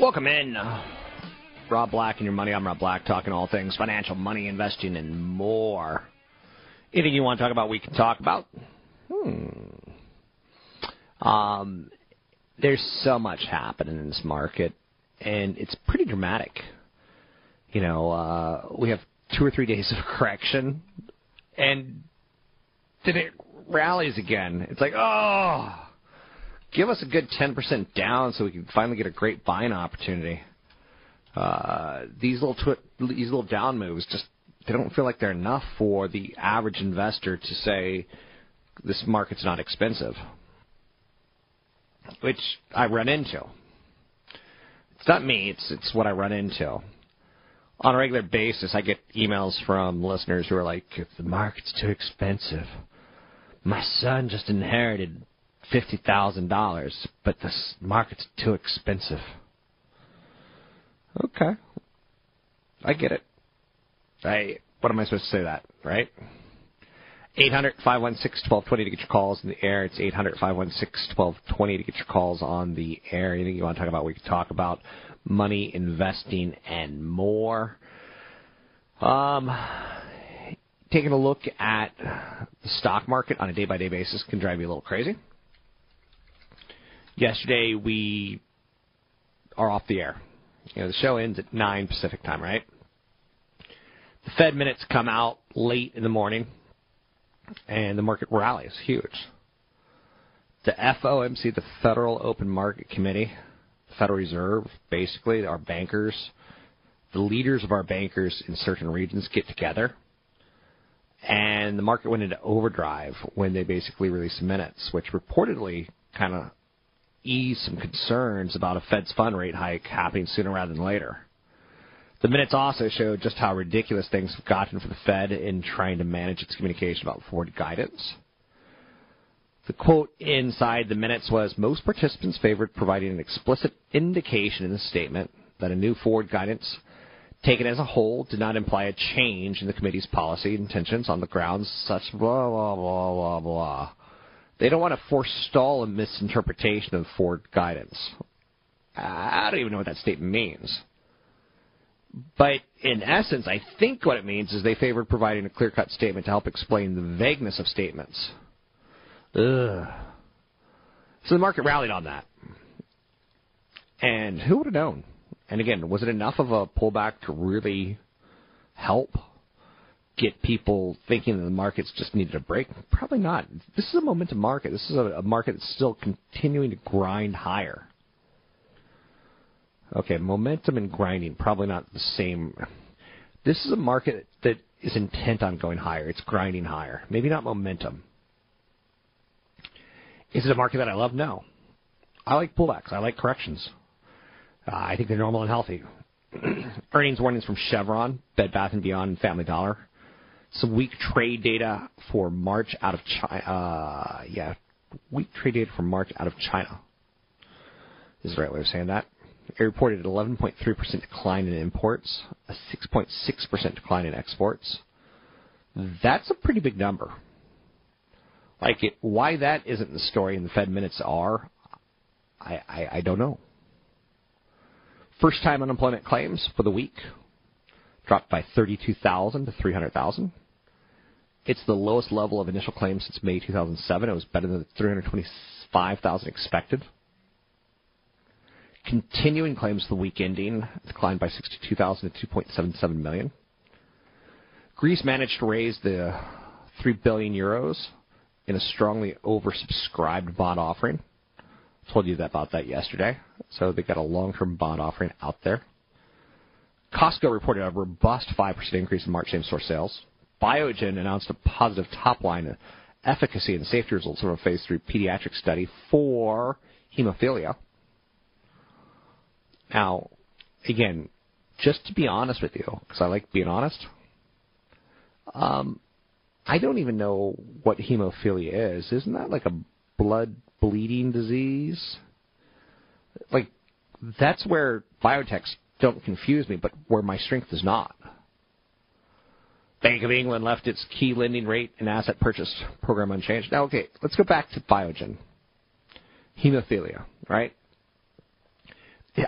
Welcome in. Rob Black and your money. I'm Rob Black, talking all things financial, money, investing, and more. Anything you want to talk about, we can talk about. Hmm. Um, there's so much happening in this market, and it's pretty dramatic. You know, uh, we have two or three days of correction, and then it rallies again. It's like, oh, give us a good 10% down so we can finally get a great buying opportunity. Uh, these little twi- these little down moves just they don't feel like they're enough for the average investor to say this market's not expensive, which I run into. It's not me; it's it's what I run into on a regular basis. I get emails from listeners who are like, "If the market's too expensive, my son just inherited fifty thousand dollars, but the market's too expensive." Okay. I get it. I what am I supposed to say that, right? 800-516-1220 to get your calls in the air. It's 800-516-1220 to get your calls on the air. Anything you want to talk about, we can talk about money, investing, and more. Um, taking a look at the stock market on a day-by-day basis can drive you a little crazy. Yesterday we are off the air. You know, the show ends at 9 Pacific time, right? The Fed minutes come out late in the morning, and the market rallies huge. The FOMC, the Federal Open Market Committee, the Federal Reserve, basically, our bankers, the leaders of our bankers in certain regions get together, and the market went into overdrive when they basically released the minutes, which reportedly kind of ease some concerns about a Fed's fund rate hike happening sooner rather than later. The minutes also showed just how ridiculous things have gotten for the Fed in trying to manage its communication about forward guidance. The quote inside the minutes was Most participants favored providing an explicit indication in the statement that a new forward guidance, taken as a whole, did not imply a change in the committee's policy intentions on the grounds such blah, blah, blah, blah, blah. They don't want to forestall a misinterpretation of forward guidance. I don't even know what that statement means. But in essence, I think what it means is they favored providing a clear cut statement to help explain the vagueness of statements. Ugh. So the market rallied on that. And who would have known? And again, was it enough of a pullback to really help get people thinking that the markets just needed a break? Probably not. This is a momentum market. This is a, a market that's still continuing to grind higher. Okay, momentum and grinding, probably not the same. This is a market that is intent on going higher. It's grinding higher. Maybe not momentum. Is it a market that I love? No. I like pullbacks. I like corrections. Uh, I think they're normal and healthy. Earnings warnings from Chevron, Bed Bath & Beyond, and Family Dollar some weak trade data for March out of China. Uh, yeah, weak trade data for March out of China. Is the right way of saying that. It reported an 11.3% decline in imports, a 6.6% decline in exports. That's a pretty big number. Like it, why that isn't the story and the Fed minutes are, I, I, I don't know. First time unemployment claims for the week dropped by 32,000 to 300,000. It's the lowest level of initial claims since May 2007. It was better than the 325,000 expected. Continuing claims the week ending declined by 62,000 to 2.77 million. Greece managed to raise the 3 billion euros in a strongly oversubscribed bond offering. I told you about that yesterday. So they got a long-term bond offering out there. Costco reported a robust 5% increase in March same-store sales. Biogen announced a positive top line efficacy and safety results from a phase three pediatric study for hemophilia. Now, again, just to be honest with you, because I like being honest, um, I don't even know what hemophilia is. Isn't that like a blood bleeding disease? Like, that's where biotechs don't confuse me, but where my strength is not. Bank of England left its key lending rate and asset purchase program unchanged. Now, okay, let's go back to Biogen. Hemophilia, right?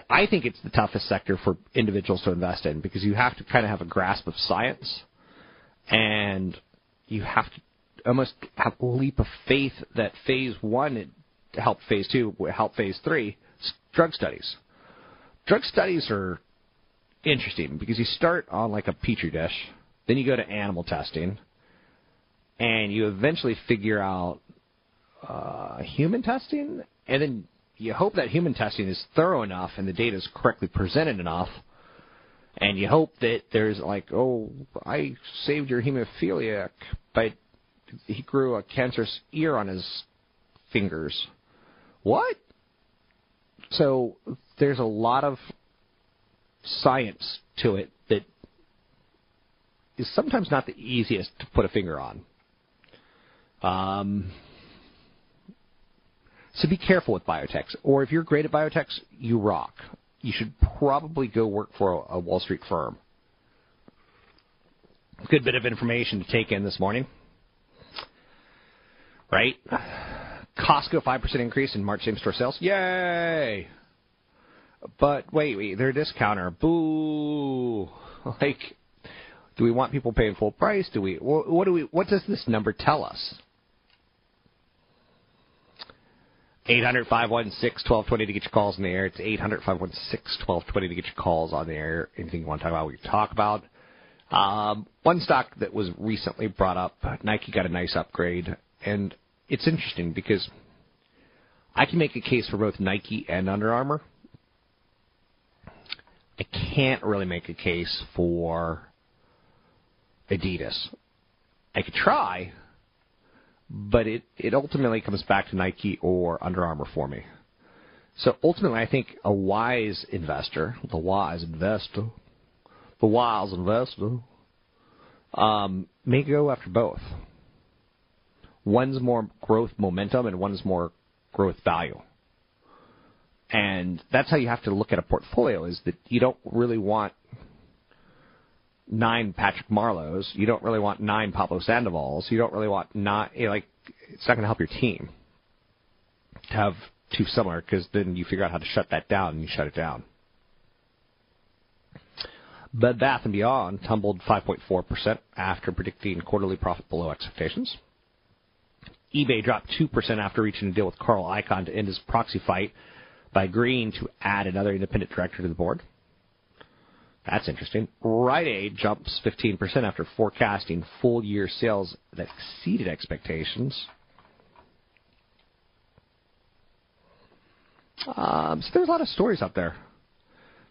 I think it's the toughest sector for individuals to invest in because you have to kind of have a grasp of science and you have to almost have a leap of faith that phase one help phase two, help phase three, drug studies. Drug studies are interesting because you start on like a petri dish, then you go to animal testing, and you eventually figure out uh, human testing, and then you hope that human testing is thorough enough and the data is correctly presented enough, and you hope that there's like, oh, I saved your hemophiliac, but he grew a cancerous ear on his fingers. What? So there's a lot of science to it is sometimes not the easiest to put a finger on. Um, so be careful with biotechs. Or if you're great at biotechs, you rock. You should probably go work for a, a Wall Street firm. Good bit of information to take in this morning. Right? Costco, 5% increase in March same store sales. Yay! But wait, wait, they're a discounter. Boo! Like, do we want people paying full price? Do we? What do we? What does this number tell us? Eight hundred five one six twelve twenty to get your calls in the air. It's eight hundred five one six twelve twenty to get your calls on the air. Anything you want to talk about, we can talk about. Um, one stock that was recently brought up, Nike got a nice upgrade, and it's interesting because I can make a case for both Nike and Under Armour. I can't really make a case for Adidas. I could try, but it, it ultimately comes back to Nike or Under Armour for me. So ultimately, I think a wise investor, the wise investor, the wise investor, um, may go after both. One's more growth momentum and one's more growth value. And that's how you have to look at a portfolio is that you don't really want nine Patrick Marleaus. You don't really want nine Pablo Sandovals. You don't really want nine, you know, like, it's not going to help your team to have two similar because then you figure out how to shut that down and you shut it down. Bed Bath & Beyond tumbled 5.4% after predicting quarterly profit below expectations. eBay dropped 2% after reaching a deal with Carl Icahn to end his proxy fight by agreeing to add another independent director to the board. That's interesting. Rite Aid jumps 15% after forecasting full year sales that exceeded expectations. Um, so there's a lot of stories up there.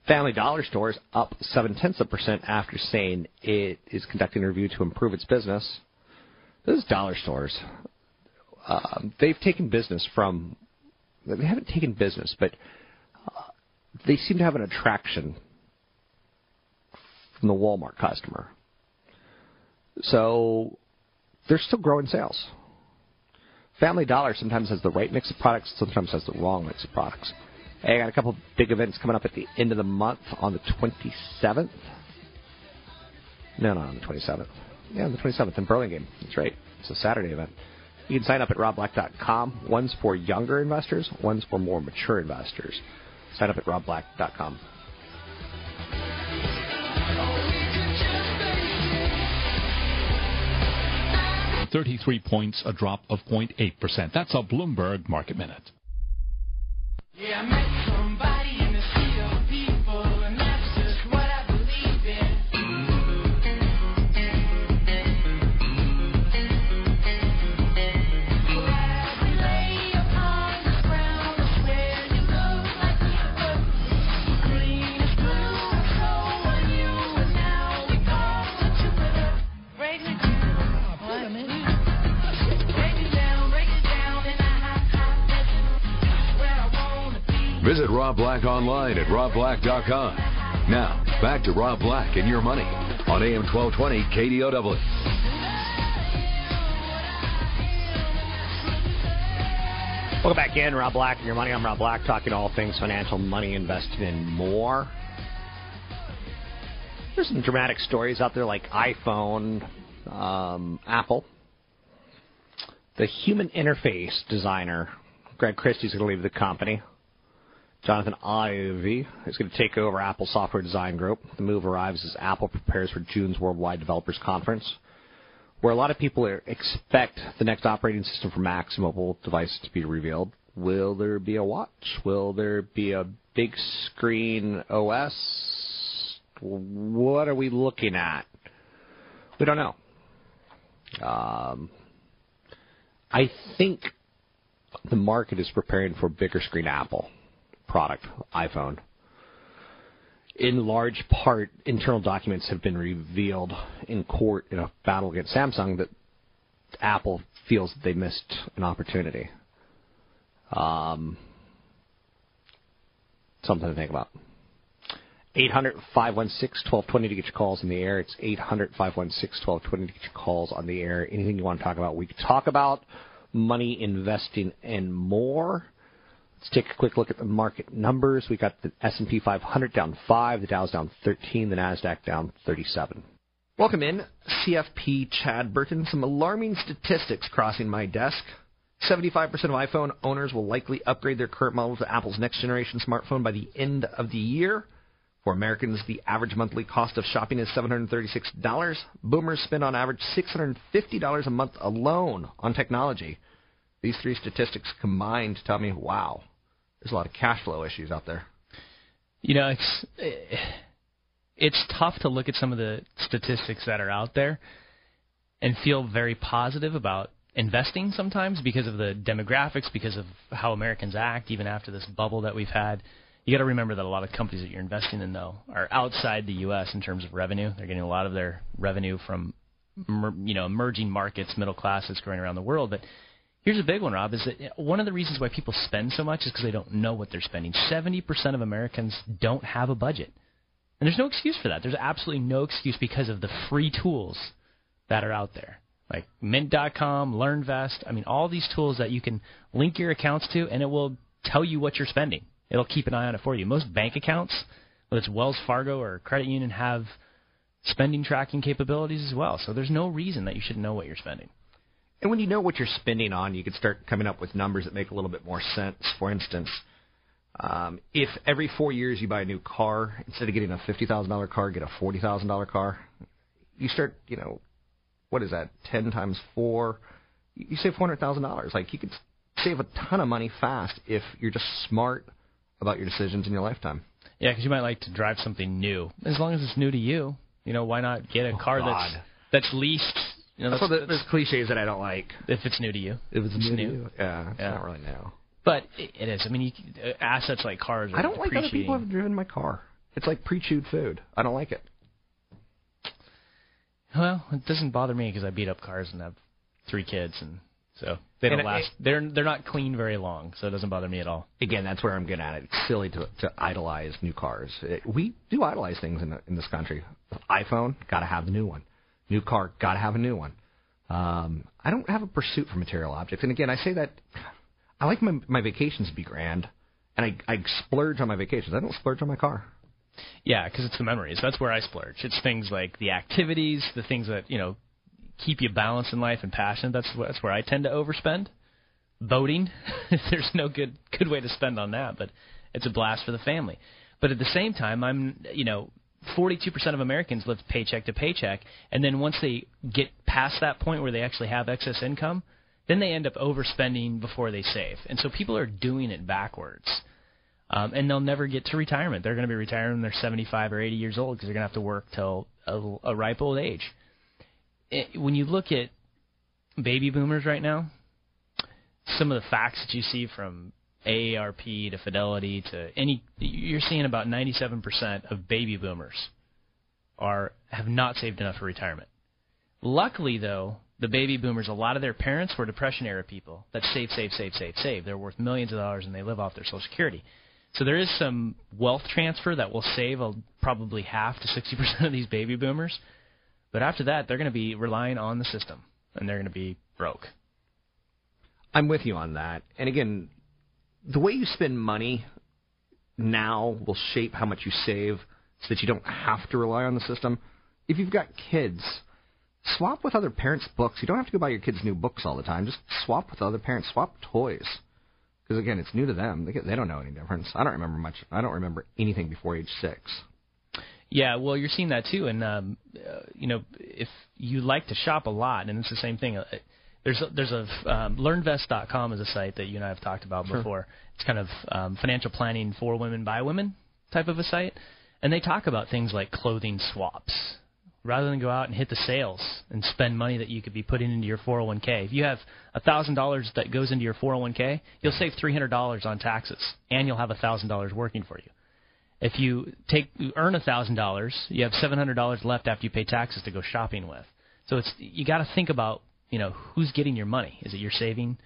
Family Dollar stores up seven tenths of percent after saying it is conducting a review to improve its business. Those dollar stores, um, they've taken business from. They haven't taken business, but uh, they seem to have an attraction from the Walmart customer. So they're still growing sales. Family Dollar sometimes has the right mix of products, sometimes has the wrong mix of products. Hey, I got a couple big events coming up at the end of the month on the 27th. No, no, on the 27th. Yeah, on the 27th in Burlingame. That's right. It's a Saturday event. You can sign up at robblack.com. One's for younger investors, one's for more mature investors. Sign up at robblack.com. 33 points, a drop of 0.8%. That's a Bloomberg Market Minute. Yeah, Visit Rob Black online at robblack.com. Now, back to Rob Black and your money on AM 1220 KDOW. Welcome back in, Rob Black and your money. I'm Rob Black, talking all things financial, money, investing, and more. There's some dramatic stories out there like iPhone, um, Apple. The human interface designer, Greg Christie, is going to leave the company. Jonathan Ive is going to take over Apple Software Design Group. The move arrives as Apple prepares for June's Worldwide Developers Conference where a lot of people expect the next operating system for Macs and mobile devices to be revealed. Will there be a watch? Will there be a big screen OS? What are we looking at? We don't know. Um, I think the market is preparing for bigger screen Apple product, iPhone in large part, internal documents have been revealed in court in a battle against Samsung that Apple feels that they missed an opportunity. Um, something to think about. 800 516 1220 to get your calls in the air. It's 800 516 1220 to get your calls on the air. Anything you want to talk about, we can talk about money, investing, and more. Let's take a quick look at the market numbers. We got the S&P 500 down 5, the Dow's down 13, the Nasdaq down 37. Welcome in, CFP Chad Burton. Some alarming statistics crossing my desk. 75% of iPhone owners will likely upgrade their current model to Apple's next generation smartphone by the end of the year. For Americans, the average monthly cost of shopping is $736. Boomers spend on average $650 a month alone on technology. These three statistics combined tell me, wow, there's a lot of cash flow issues out there. You know, it's it's tough to look at some of the statistics that are out there and feel very positive about investing sometimes because of the demographics, because of how Americans act, even after this bubble that we've had. You got to remember that a lot of companies that you're investing in, though, are outside the U.S. in terms of revenue. They're getting a lot of their revenue from, you know, emerging markets, middle classes growing around the world. But Here's a big one, Rob, is that one of the reasons why people spend so much is because they don't know what they're spending. 70% of Americans don't have a budget. And there's no excuse for that. There's absolutely no excuse because of the free tools that are out there. Like Mint.com, LearnVest, I mean, all these tools that you can link your accounts to, and it will tell you what you're spending. It'll keep an eye on it for you. Most bank accounts, whether it's Wells Fargo or credit union, have spending tracking capabilities as well. So there's no reason that you shouldn't know what you're spending. And when you know what you're spending on, you can start coming up with numbers that make a little bit more sense. For instance, um, if every four years you buy a new car, instead of getting a fifty thousand dollar car, get a forty thousand dollar car, you start, you know, what is that? Ten times four, you save four hundred thousand dollars. Like you could save a ton of money fast if you're just smart about your decisions in your lifetime. Yeah, because you might like to drive something new, as long as it's new to you. You know, why not get a oh, car God. that's that's leased you know, that's, that's, the, there's cliches that I don't like. If it's new to you, if it's, it's new, new. You. yeah, it's yeah. not really new. But it is. I mean, you, uh, assets like cars. I don't like other people have driven my car. It's like pre-chewed food. I don't like it. Well, it doesn't bother me because I beat up cars and have three kids, and so they don't and last. It, they're they're not clean very long, so it doesn't bother me at all. Again, that's where I'm getting at it. It's silly to to idolize new cars. It, we do idolize things in the, in this country. iPhone, got to have the new one. New car, got to have a new one. Um, I don't have a pursuit for material objects. And again, I say that I like my, my vacations to be grand, and I, I splurge on my vacations. I don't splurge on my car. Yeah, because it's the memories. That's where I splurge. It's things like the activities, the things that you know keep you balanced in life and passionate. That's that's where I tend to overspend. Boating, there's no good good way to spend on that, but it's a blast for the family. But at the same time, I'm you know 42% of Americans live paycheck to paycheck, and then once they get past that point where they actually have excess income, then they end up overspending before they save. And so people are doing it backwards. Um, and they'll never get to retirement. They're going to be retiring when they're 75 or 80 years old because they're going to have to work till a, a ripe old age. It, when you look at baby boomers right now, some of the facts that you see from AARP to Fidelity to any, you're seeing about 97% of baby boomers are have not saved enough for retirement. Luckily, though, the baby boomers, a lot of their parents were Depression era people that save, save, save, save, save. They're worth millions of dollars and they live off their Social Security. So there is some wealth transfer that will save a, probably half to 60% of these baby boomers. But after that, they're going to be relying on the system, and they're going to be broke. I'm with you on that. And again, the way you spend money now will shape how much you save so that you don't have to rely on the system. If you've got kids, swap with other parents' books. You don't have to go buy your kids new books all the time. Just swap with other parents. Swap toys. Because again, it's new to them. They, get, they don't know any difference. I don't remember much. I don't remember anything before age six. Yeah, well, you're seeing that too, and um, uh, you know, if you like to shop a lot, and it's the same thing. Uh, there's a, there's a um, LearnVest.com is a site that you and I have talked about Sure. before. It's kind of um, financial planning for women by women type of a site, and they talk about things like clothing swaps. Rather than go out and hit the sales and spend money that you could be putting into your 401k, if you have thousand dollars that goes into your 401k, you'll save three hundred dollars on taxes, and you'll have thousand dollars working for you. If you take you earn thousand dollars, you have seven hundred dollars left after you pay taxes to go shopping with. So it's you got to think about you know who's getting your money. Is it your saving,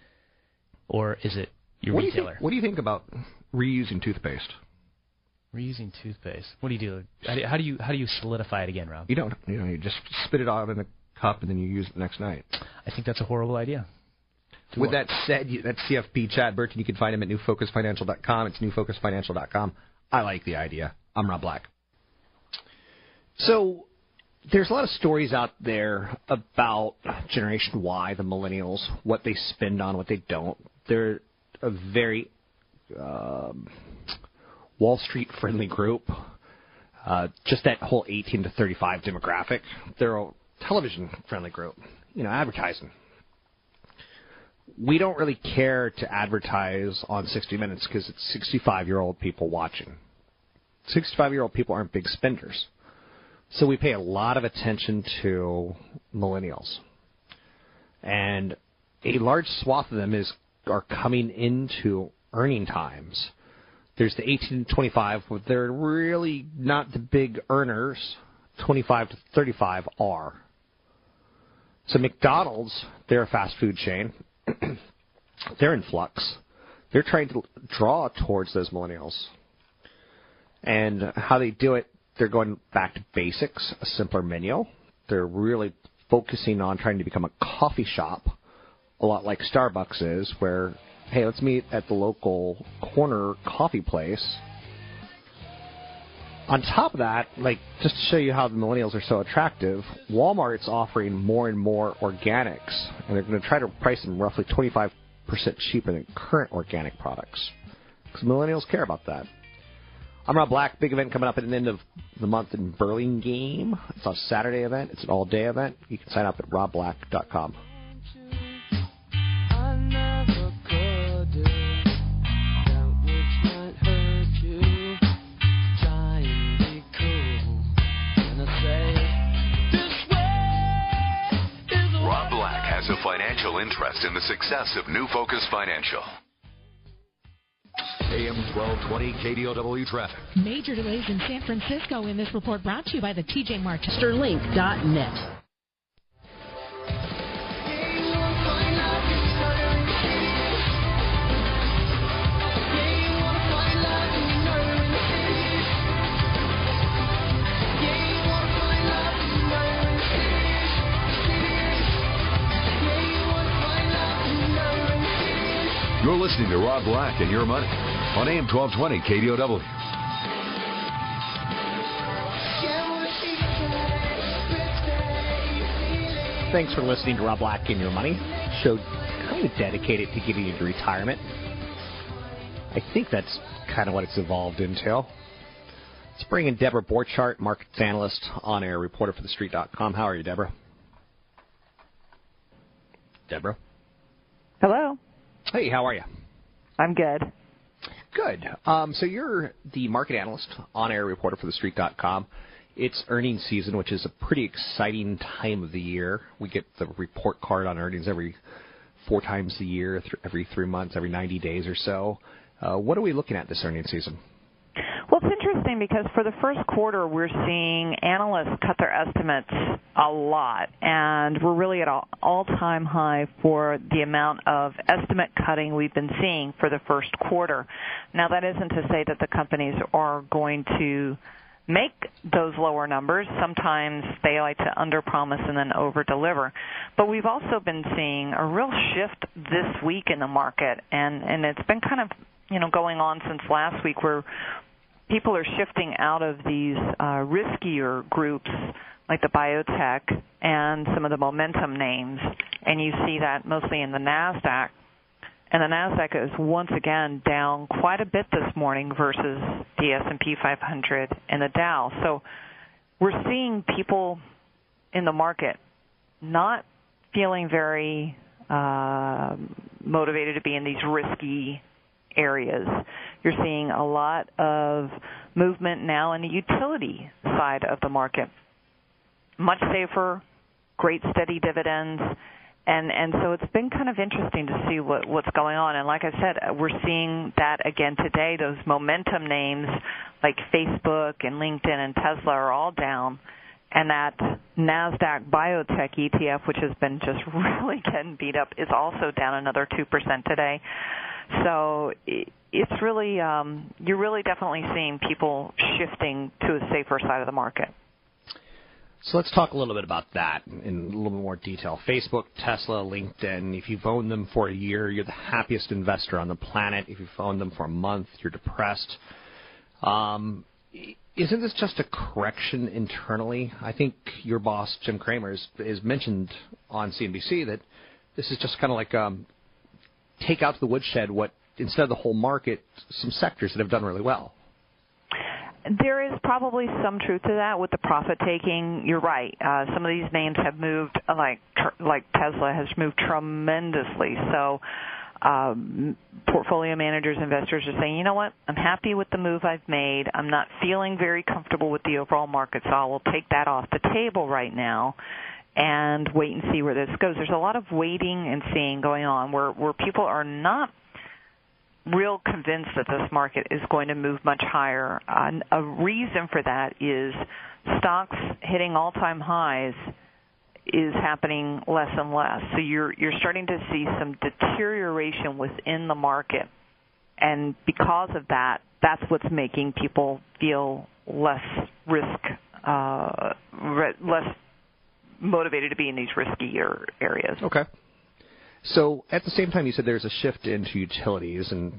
or is it your what Do you retailer? think, what do you think about reusing toothpaste? Reusing toothpaste. What do you do? How do you, how do you how do you solidify it again, Rob? You don't. You know, you just spit it out in a cup and then you use it the next night. I think that's a horrible idea. To With what? that said, you, that's CFP Chad Burton. You can find him at newfocusfinancial.com. It's newfocusfinancial.com. I like the idea. I'm Rob Black. So there's a lot of stories out there about Generation Y, the millennials, what they spend on, what they don't. They're a very um, Wall Street friendly group. Uh, just that whole 18 to 35 demographic. They're a television friendly group. You know, advertising. We don't really care to advertise on 60 Minutes because it's 65 year old people watching. 65 year old people aren't big spenders. So we pay a lot of attention to millennials. And a large swath of them is are coming into earning times. There's the 18 to 25, but they're really not the big earners. 25 to 35 are. So McDonald's, they're a fast food chain. they're in flux. They're trying to draw towards those millennials. And how they do it, they're going back to basics, a simpler menu. They're really focusing on trying to become a coffee shop, a lot like Starbucks is, where, hey, let's meet at the local corner coffee place. On top of that, like just to show you how the millennials are so attractive, Walmart's offering more and more organics, and they're going to try to price them roughly 25% cheaper than current organic products. Because millennials care about that. I'm Rob Black. Big event coming up at the end of the month in Burlingame. It's a Saturday event. It's an all-day event. You can sign up at robblack.com. Rob Black has a financial interest in the success of New Focus Financial. AM 1220 KDOW traffic. Major delays in San Francisco in this report brought to you by the TJ Maxx. Sterlink.net. You're listening to Rob Black and Your Money on AM 1220 KDOW. Thanks for listening to Rob Black and Your Money. Show kind of dedicated to getting you to retirement. I think that's kind of what it's evolved into. Let's bring in Deborah Borchardt, markets analyst, on air reporter for TheStreet.com. How are you, Deborah? Deborah? Hello. Hey, how are you? I'm good. Good. Um, so you're the market analyst, on-air reporter for TheStreet.com. It's earnings season, which is a pretty exciting time of the year. We get the report card on earnings every four times a year, th- every three months, every 90 days or so. Uh, what are we looking at this earnings season? Well, interesting because for the first quarter, we're seeing analysts cut their estimates a lot, and we're really at an all-time high for the amount of estimate cutting we've been seeing for the first quarter. Now, that isn't to say that the companies are going to make those lower numbers. Sometimes they like to underpromise and then overdeliver. But we've also been seeing a real shift this week in the market, and and it's been kind of you know going on since last week where people are shifting out of these uh, riskier groups like the biotech and some of the momentum names, and you see that mostly in the Nasdaq. And the Nasdaq is once again down quite a bit this morning versus the S&P 500 and the Dow. So we're seeing people in the market not feeling very uh, motivated to be in these risky areas. You're seeing a lot of movement now in the utility side of the market. Much safer, great steady dividends, and and so it's been kind of interesting to see what what's going on. And like I said, we're seeing that again today. Those momentum names like Facebook and LinkedIn and Tesla are all down and that Nasdaq Biotech ETF, which has been just really getting beat up, is also down another two percent today. So really um, you're really definitely seeing people shifting to a safer side of the market. So let's talk a little bit about that in a little bit more detail. Facebook, Tesla, LinkedIn, if you've owned them for a year, you're the happiest investor on the planet. If you've owned them for a month, you're depressed. Um, isn't this just a correction internally? I think your boss, Jim Cramer, has, has mentioned on CNBC that this is just kind of like um, take out to the woodshed what, instead of the whole market, some sectors that have done really well. There is probably some truth to that with the profit taking. You're right. Uh, some of these names have moved, like like Tesla has moved tremendously. So, um, portfolio managers, investors are saying, you know what, I'm happy with the move I've made. I'm not feeling very comfortable with the overall market, so I will take that off the table right now and wait and see where this goes. There's a lot of waiting and seeing going on where where people are not real convinced that this market is going to move much higher. Uh, a reason for that is stocks hitting all-time highs is happening less and less. So you're you're starting to see some deterioration within the market, and because of that, that's what's making people feel less risk, uh, re- less motivated to be in these riskier areas. Okay. So at the same time, you said there's a shift into utilities and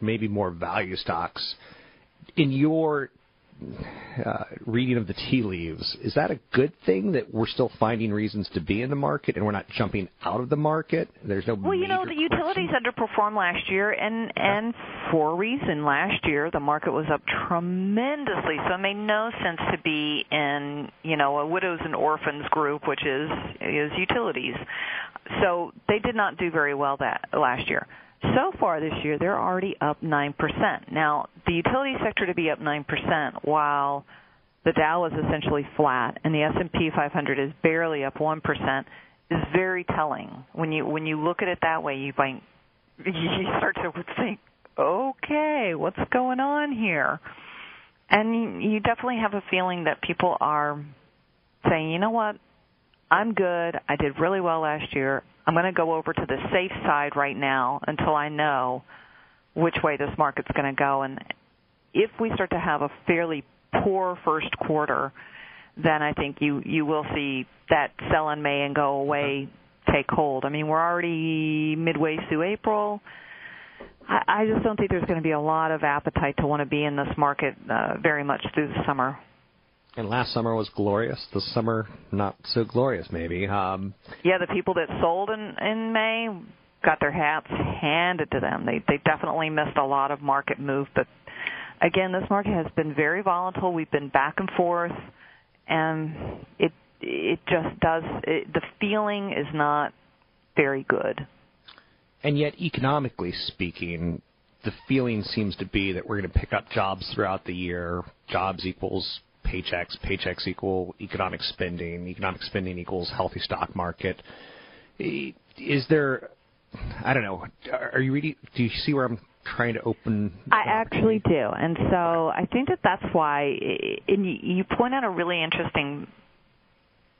maybe more value stocks. In your uh, reading of the tea leaves, is that a good thing that we're still finding reasons to be in the market and we're not jumping out of the market? There's no well, you know, the utilities underperformed last year, and and for a reason. Last year, the market was up tremendously, so it made no sense to be in you know a widows and orphans group, which is is utilities. So they did not do very well that last year. So far this year, they're already up 9%. Now, the utility sector to be up 9% while the Dow is essentially flat and the S&P 500 is barely up 1% is very telling. When you when you look at it that way, you you start to think, "Okay, what's going on here?" And you definitely have a feeling that people are saying, "You know what? I'm good. I did really well last year. I'm going to go over to the safe side right now until I know which way this market's going to go. And if we start to have a fairly poor first quarter, then I think you you will see that sell in May and go away take hold. I mean, we're already midway through April. I, just don't think there's going to be a lot of appetite to want to be in this market uh, very much through the summer. And last summer was glorious. This summer, not so glorious, maybe. Um, yeah, the people that sold in in May got their hats handed to them. They they definitely missed a lot of market move, but again, this market has been very volatile. We've been back and forth, and it it just does. It, the feeling is not very good. And yet, economically speaking, the feeling seems to be that we're going to pick up jobs throughout the year. Jobs equals paychecks, paychecks equal economic spending, economic spending equals healthy stock market. Is there, I don't know, are you reading, do you see where I'm trying to open? I actually do, and so I think that that's why. And you you point out a really interesting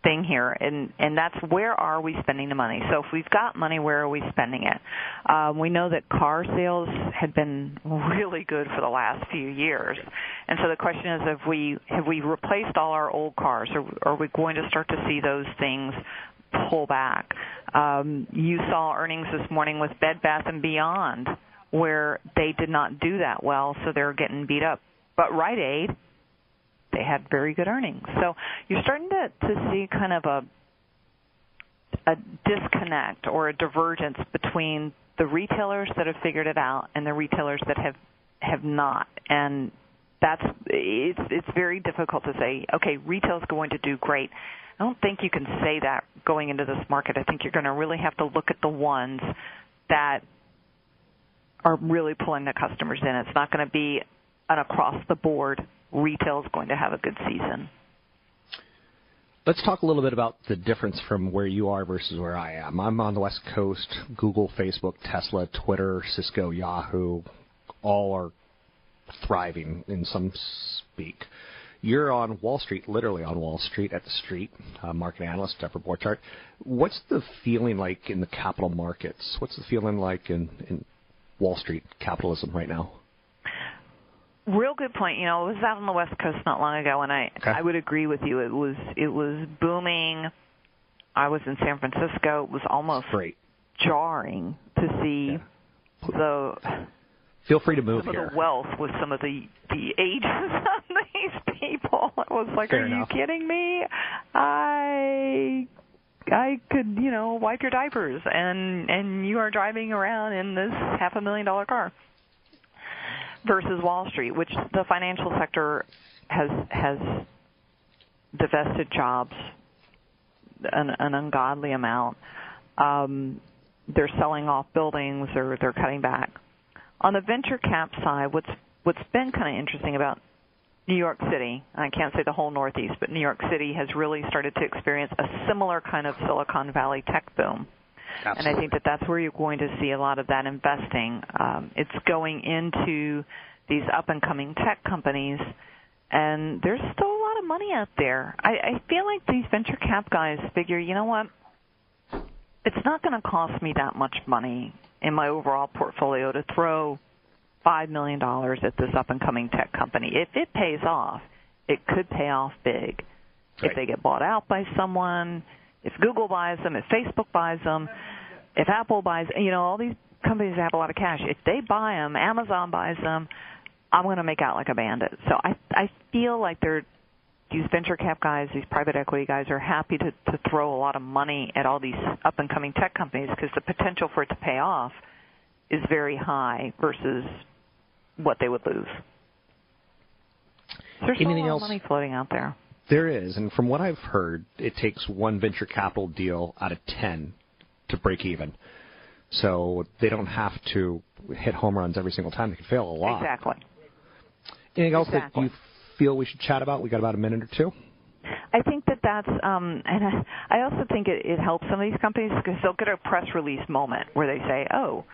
thing here, and and that's where are we spending the money? So if we've got money, where are we spending it? Um, we know that car sales had been really good for the last few years, and so the question is, have we have we replaced all our old cars, or are we going to start to see those things pull back? Um, you saw earnings this morning with Bed Bath and Beyond, where they did not do that well, so they're getting beat up. But Rite Aid they had very good earnings. So you're starting to, to see kind of a a disconnect or a divergence between the retailers that have figured it out and the retailers that have have not. And that's it's it's very difficult to say, okay, retail's going to do great. I don't think you can say that going into this market. I think you're going to really have to look at the ones that are really pulling the customers in. It's not going to be an across the board retail is going to have a good season. Let's talk a little bit about the difference from where you are versus where I am. I'm on the West Coast. Google, Facebook, Tesla, Twitter, Cisco, Yahoo, all are thriving in some speak. You're on Wall Street, literally on Wall Street at the street, uh, market analyst, Deborah Borchardt. What's the feeling like in the capital markets? What's the feeling like in, in Wall Street capitalism right now? Real good point. You know, I was out on the West Coast not long ago, and I okay. I would agree with you. It was it was booming. I was in San Francisco. It was almost Great. jarring to see yeah. the. Feel free to move some here. Of the wealth with some of the the ages on these people. I was like, Fair are enough. you kidding me? I I could, you know, wipe your diapers and and you are driving around in this half a million dollar car versus Wall Street, which the financial sector has has divested jobs an, an ungodly amount. Um, they're selling off buildings or they're cutting back. On the venture cap side, what's what's been kind of interesting about New York City, I can't say the whole Northeast, but New York City has really started to experience a similar kind of Silicon Valley tech boom. Absolutely. And I think that that's where you're going to see a lot of that investing. Um, it's going into these up and coming tech companies, and there's still a lot of money out there. I, I feel like these venture cap guys figure, you know what? It's not going to cost me that much money in my overall portfolio to throw five million dollars at this up and coming tech company. If it pays off, it could pay off big. Right. If they get bought out by someone, if Google buys them, if Facebook buys them, if Apple buys, you know, all these companies have a lot of cash. If they buy them, Amazon buys them, I'm going to make out like a bandit. So I I feel like they're these venture cap guys, these private equity guys are happy to to throw a lot of money at all these up and coming tech companies because the potential for it to pay off is very high versus what they would lose. There's Anything a lot else? of money floating out there. There is, and from what I've heard, it takes one venture capital deal out of ten to break even. So they don't have to hit home runs every single time. They can fail a lot. Exactly. Anything else Exactly. that you feel we should chat about? We got about a minute or two. I think that that's, um, and I, I also think it, it helps some of these companies because they'll get a press release moment where they say, "Oh,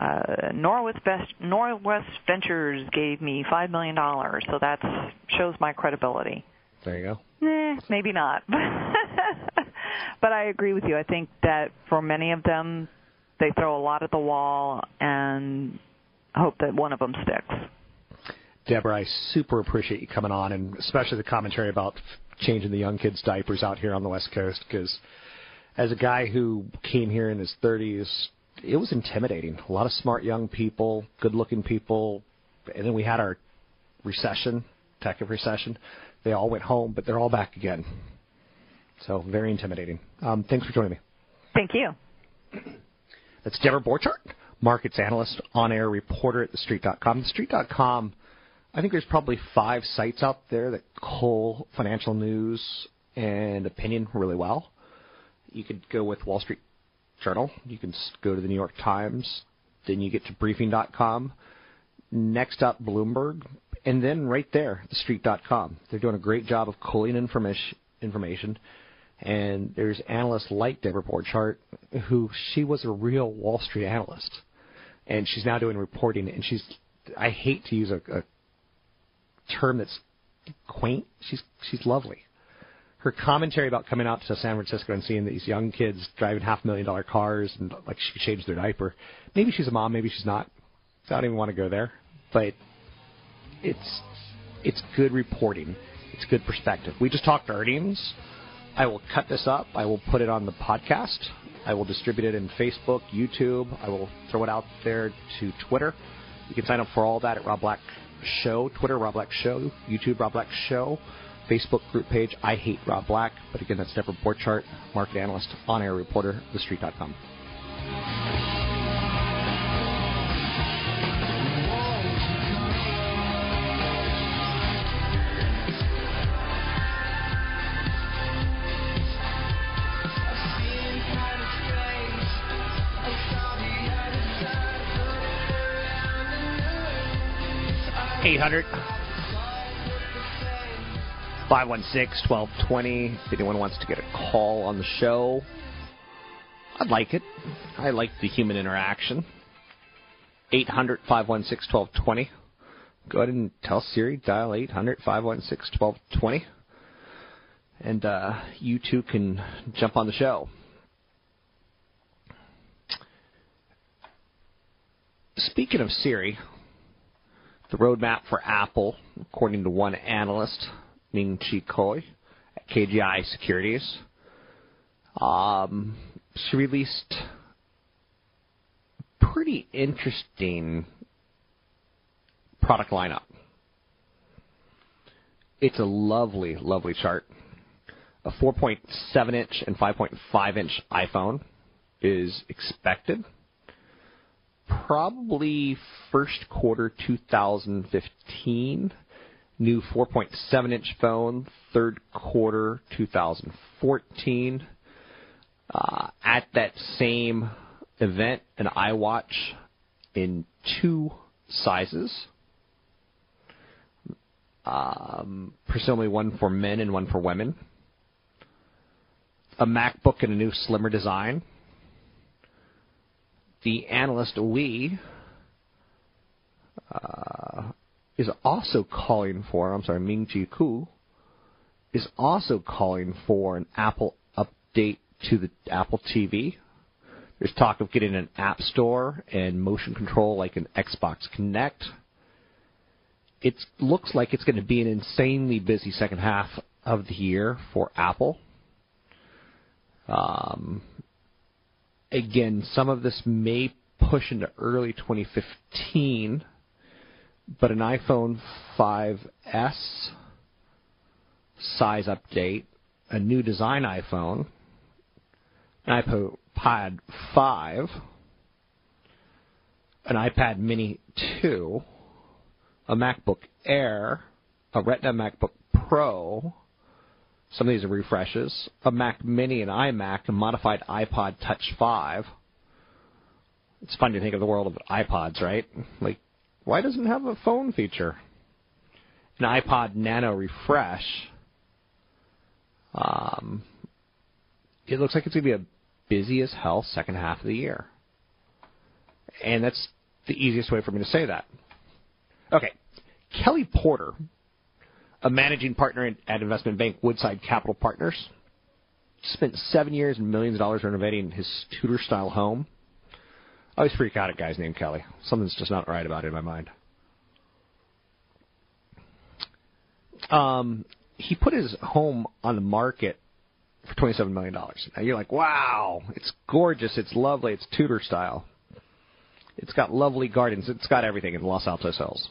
uh, Norwest, Vest- Norwest Ventures gave me five million dollars," so that shows my credibility. There you go. Eh, maybe not. but I agree with you. I think that for many of them, they throw a lot at the wall and hope that one of them sticks. Deborah, I super appreciate you coming on, and especially the commentary about changing the young kids' diapers out here on the West Coast. Because as a guy who came here in his 30s, it was intimidating. A lot of smart young people, good-looking people, and then we had our recession, tech recession. They all went home, but they're all back again. So very intimidating. Um, thanks for joining me. Thank you. That's Deborah Borchardt, markets analyst, on-air reporter at TheStreet.com. TheStreet.com, I think there's probably five sites out there that cull financial news and opinion really well. You could go with Wall Street Journal. You can go to the New York Times. Then you get to Briefing.com. Next up, Bloomberg. And then right there, TheStreet.com. They're doing a great job of culling information. information. And there's analysts like Deborah Borchardt, who she was a real Wall Street analyst. and she's now doing reporting. And she's I hate to use a, a term that's quaint. She's she's lovely. Her commentary about coming out to San Francisco and seeing these young kids driving half million dollar cars and like she changed their diaper. Maybe she's a mom, maybe she's not. I don't even want to go there, but it's it's good reporting. It's good perspective. We just talked earnings. I will cut this up. I will put it on the podcast. I will distribute it in Facebook, YouTube. I will throw it out there to Twitter. You can sign up for all that at Rob Black Show, Twitter Rob Black Show, YouTube Rob Black Show, Facebook group page I Hate Rob Black. But again, that's Deb Borchardt, market analyst, on air reporter, TheStreet.com. Eight hundred. 516 1220. If anyone wants to get a call on the show, I'd like it. I like the human interaction. 800 516 1220. Go ahead and tell Siri, dial 800 516 1220. And uh, you too can jump on the show. Speaking of Siri, the roadmap for Apple, according to one analyst, Ming Chi Kuo at KGI Securities. Um, she released pretty interesting product lineup. It's a lovely, lovely chart. A 4.7 inch and 5.5 inch iPhone is expected. Probably first quarter 2015 new 4.7 inch phone, third quarter 2014. Uh, at that same event, an iWatch in two sizes, um, presumably one for men and one for women. A MacBook in a new slimmer design. The analyst Lee uh, is also calling for, I'm sorry, Ming Chi Kuo is also calling for an Apple update to the Apple TV. There's talk of getting an App Store and motion control like an Xbox Kinect. It looks like it's going to be an insanely busy second half of the year for Apple. Um, again, some of this may push into early 2015 but an iPhone 5S size update, a new design iPhone, an iPod 5, an iPad Mini 2, a MacBook Air, a Retina MacBook Pro, some of these are refreshes, a Mac Mini and iMac, a modified iPod Touch 5. It's fun to think of the world of iPods, right? Like why doesn't it have a phone feature? An iPod Nano refresh. Um, it looks like it's going to be a busy as hell second half of the year. And that's the easiest way for me to say that. Okay. Kelly Porter, a managing partner at investment bank Woodside Capital Partners, spent seven years and millions of dollars renovating his Tudor style home. I always freak out at guys named Kelly. Something's just not right about it in my mind. Um, he put his home on the market for twenty-seven million dollars. Now you're like, wow, it's gorgeous, it's lovely, it's Tudor style. It's got lovely gardens, it's got everything in Los Altos Hills.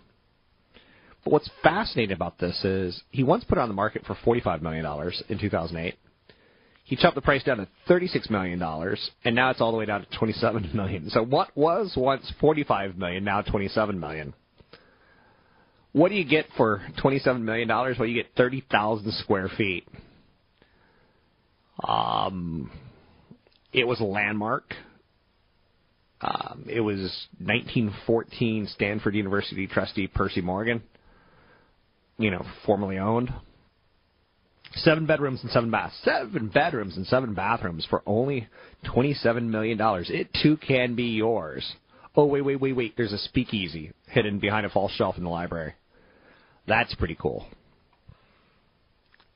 But what's fascinating about this is he once put it on the market for forty-five million dollars in two thousand eight. He chopped the price down to $36 million, and now it's all the way down to 27 million. So what was once 45 million, now 27 million. What do you get for $27 million? Well, you get 30,000 square feet. Um, it was a landmark. Um, it was 1914 Stanford University trustee Percy Morgan, you know, formerly owned. Seven bedrooms and seven baths. Seven bedrooms and seven bathrooms for only $27 million. It too can be yours. Oh, wait, wait, wait, wait. There's a speakeasy hidden behind a false shelf in the library. That's pretty cool.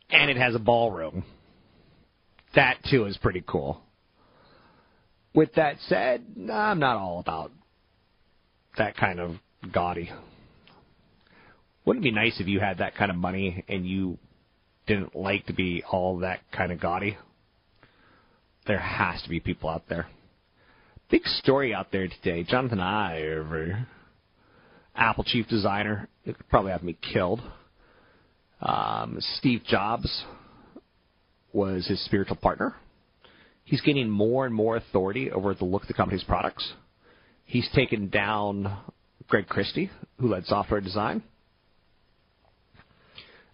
And it has a ballroom. That, too, is pretty cool. With that said, I'm not all about that kind of gaudy. Wouldn't it be nice if you had that kind of money and you didn't like to be all that kind of gaudy? There has to be people out there. Big story out there today. Jonathan Ive, Apple chief designer, it could probably have me killed. Um, Steve Jobs was his spiritual partner. He's gaining more and more authority over the look of the company's products. He's taken down Greg Christie, who led software design.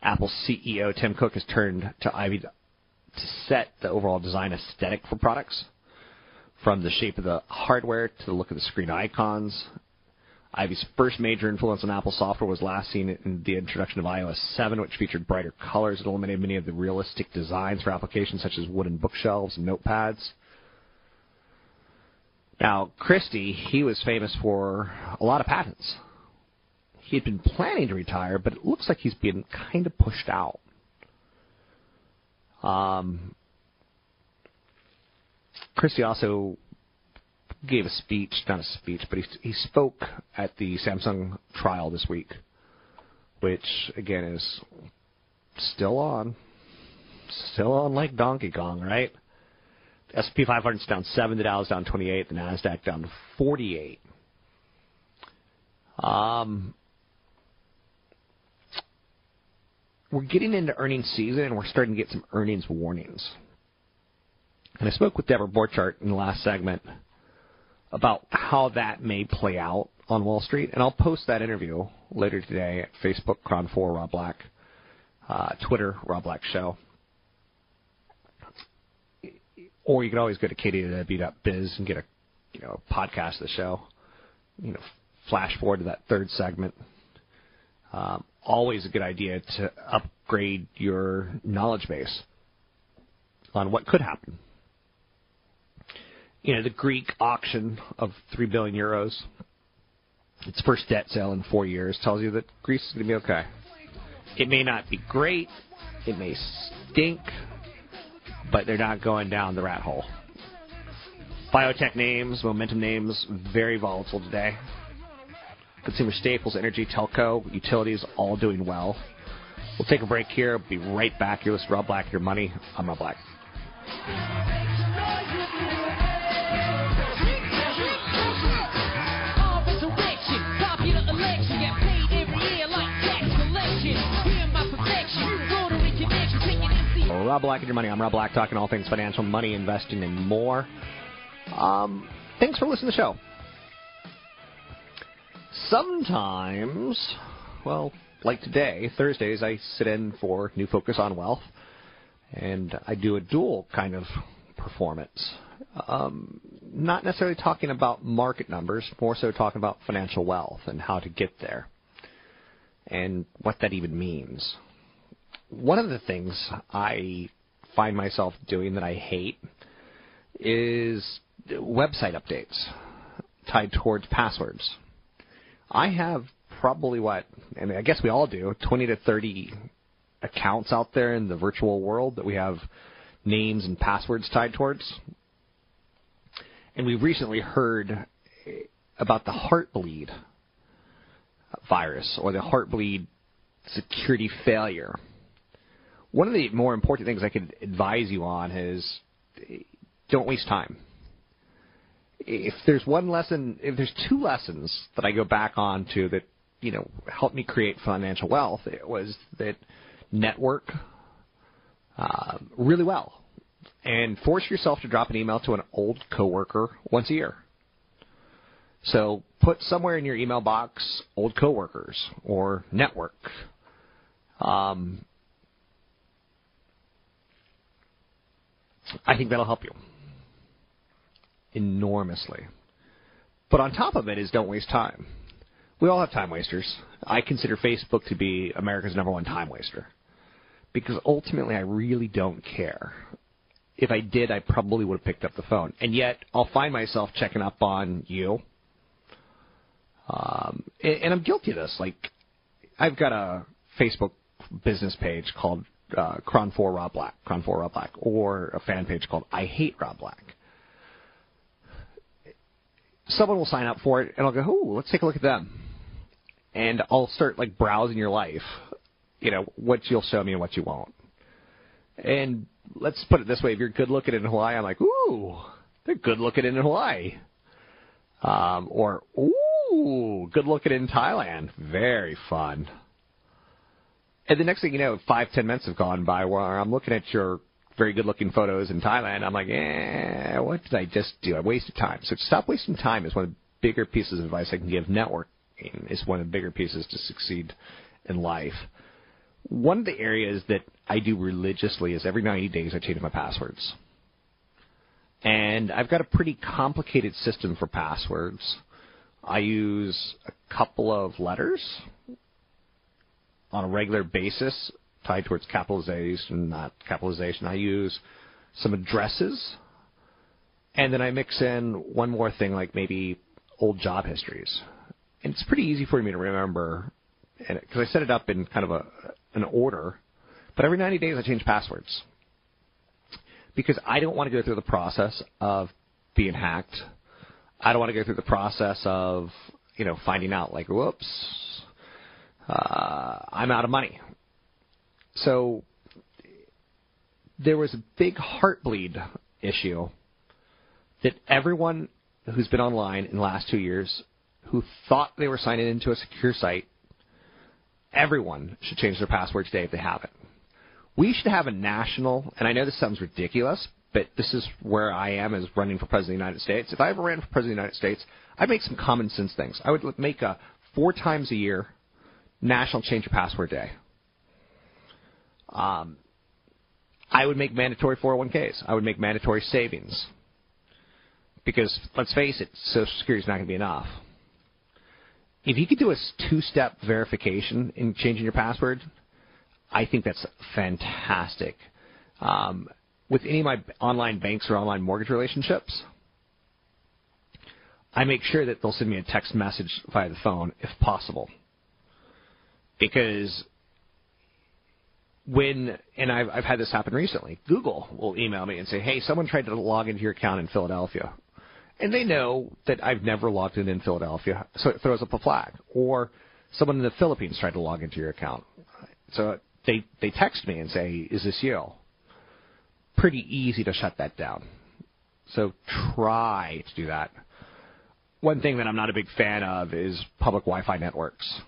Apple CEO Tim Cook has turned to Ive to set the overall design aesthetic for products, from the shape of the hardware to the look of the screen icons. Ive's first major influence on Apple software was last seen in the introduction of iOS 7, which featured brighter colors and eliminated many of the realistic designs for applications such as wooden bookshelves and notepads. Now, Christie, he was famous for a lot of patents. He had been planning to retire, but it looks like he's been kind of pushed out. Um, Christie also gave a speech, not a speech, but he, he spoke at the Samsung trial this week, which, again, is still on. Still on like Donkey Kong, right? S&P 500 is down 7, the Dow is down 28, the NASDAQ down 48. Um, we're getting into earnings season, and we're starting to get some earnings warnings. And I spoke with Deborah Borchardt in the last segment about how that may play out on Wall Street, and I'll post that interview later today at Facebook, KRON 4, Rob Black, uh, Twitter, Rob Black Show. Or you can always go to KDOW.biz and get a you know podcast of the show. You know, flash forward to that third segment. Um, always a good idea to upgrade your knowledge base on what could happen. You know, the Greek auction of 3 billion euros, its first debt sale in four years, tells you that Greece is going to be okay. It may not be great, it may stink, but they're not going down the rat hole. Biotech names, momentum names, very volatile today. Consumer staples, energy, telco, utilities, all doing well. We'll take a break here. Be right back. You're listening to Rob Black, Your Money. I'm Rob Black. Rob Black and Your Money. I'm Rob Black, talking all things financial, money, investing, and more. Um, thanks for listening to the show. Sometimes, well, like today, Thursdays, I sit in for New Focus on Wealth, and I do a dual kind of performance. Um, not necessarily talking about market numbers, more so talking about financial wealth and how to get there, and what that even means. One of the things I find myself doing that I hate is website updates tied towards passwords. I have probably what, I mean, I guess we all do, 20 to 30 accounts out there in the virtual world that we have names and passwords tied towards. And we recently heard about the Heartbleed virus or the Heartbleed security failure. One of the more important things I could advise you on is don't waste time. If there's one lesson, if there's two lessons that I go back on to that, you know, helped me create financial wealth, it was that network uh, really well and force yourself to drop an email to an old coworker once a year. So put somewhere in your email box old coworkers or network. Um, I think that'll help you enormously. But on top of it is don't waste time. We all have time wasters. I consider Facebook to be America's number one time waster. Because ultimately I really don't care. If I did, I probably would have picked up the phone. And yet I'll find myself checking up on you Um, and, and I'm guilty of this. Like, I've got a Facebook business page called uh, KRON 4 Rob Black, KRON 4 Rob Black, or a fan page called I Hate Rob Black. Someone will sign up for it, and I'll go, "Ooh, let's take a look at them," and I'll start like browsing your life, you know, what you'll show me and what you won't. And let's put it this way: if you're good looking in Hawaii, I'm like, "Ooh, they're good looking in Hawaii," um, or "Ooh, good looking in Thailand, very fun." And the next thing you know, five, ten minutes have gone by where I'm looking at your very good looking photos in Thailand. I'm like, eh, what did I just do? I wasted time. So stop wasting time is one of the bigger pieces of advice I can give. Networking is one of the bigger pieces to succeed in life. One of the areas that I do religiously is every 90 days I change my passwords. And I've got a pretty complicated system for passwords. I use a couple of letters on a regular basis tied towards capitalization, not capitalization. I use some addresses, and then I mix in one more thing, like maybe old job histories. And it's pretty easy for me to remember, because I set it up in kind of a an order. But every 90 days, I change passwords because I don't want to go through the process of being hacked. I don't want to go through the process of you know finding out like, whoops, uh, I'm out of money. So there was a big heartbleed issue that everyone who's been online in the last two years who thought they were signing into a secure site, everyone should change their password today if they haven't. We should have a national, and I know this sounds ridiculous, but this is where I am as running for president of the United States. If I ever ran for president of the United States, I'd make some common sense things. I would make a four times a year National Change Your Password Day. Um, I would make mandatory 401ks. I would make mandatory savings. Because let's face it, Social Security is not going to be enough. If you could do a two-step verification in changing your password, I think that's fantastic. Um, with any of my online banks or online mortgage relationships, I make sure that they'll send me a text message via the phone if possible. Because when and I've I've had this happen recently. Google will email me and say, "Hey, someone tried to log into your account in Philadelphia," and they know that I've never logged in in Philadelphia, so it throws up a flag. Or someone in the Philippines tried to log into your account, so they they text me and say, "Is this you?" Pretty easy to shut that down. So try to do that. One thing that I'm not a big fan of is public Wi-Fi networks.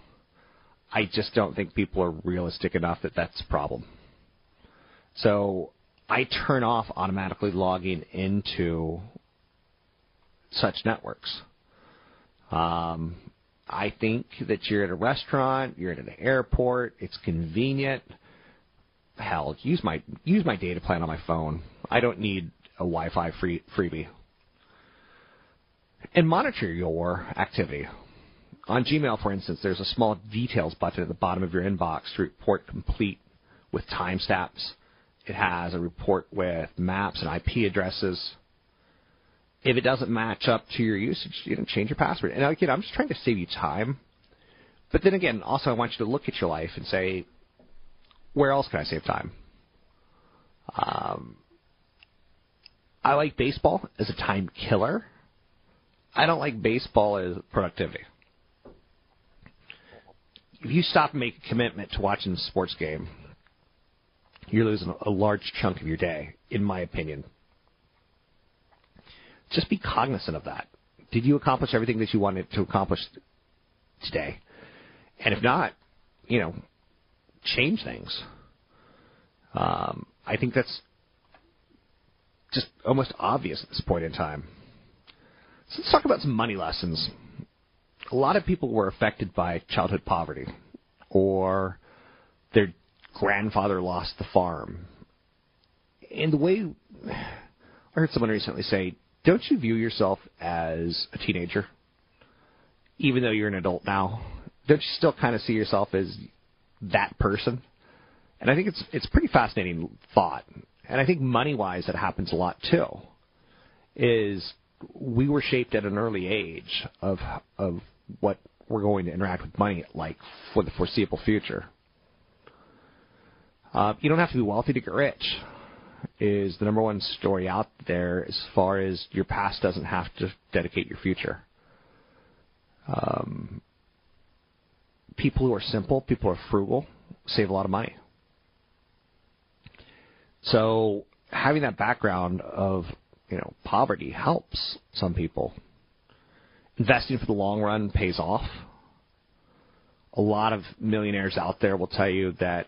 I just don't think people are realistic enough that that's a problem. So I turn off automatically logging into such networks. Um, I think that you're at a restaurant, you're at an airport, it's convenient. Hell, use my use my data plan on my phone. I don't need a Wi-Fi free freebie. And monitor your activity. On Gmail, for instance, there's a small details button at the bottom of your inbox to report complete with timestamps. It has a report with maps and IP addresses. If it doesn't match up to your usage, you can change your password. And again, I'm just trying to save you time. But then again, also I want you to look at your life and say, where else can I save time? Um, I like baseball as a time killer. I don't like baseball as productivity if you stop and make a commitment to watching the sports game, you're losing a large chunk of your day, in my opinion. Just be cognizant of that. Did you accomplish everything that you wanted to accomplish today? And if not, you know, change things. Um, I think that's just almost obvious at this point in time. So let's talk about some money lessons a lot of people were affected by childhood poverty or their grandfather lost the farm. And the way I heard someone recently say, don't you view yourself as a teenager? Even though you're an adult now, don't you still kind of see yourself as that person? And I think it's it's pretty fascinating thought. And I think money wise that happens a lot too. Is we were shaped at an early age of of what we're going to interact with money like for the foreseeable future. Uh, you don't have to be wealthy to get rich. Is the number one story out there as far as your past doesn't have to dedicate your future. Um, people who are simple, people who are frugal, save a lot of money. So having that background of you know poverty helps some people. Investing for the long run pays off. A lot of millionaires out there will tell you that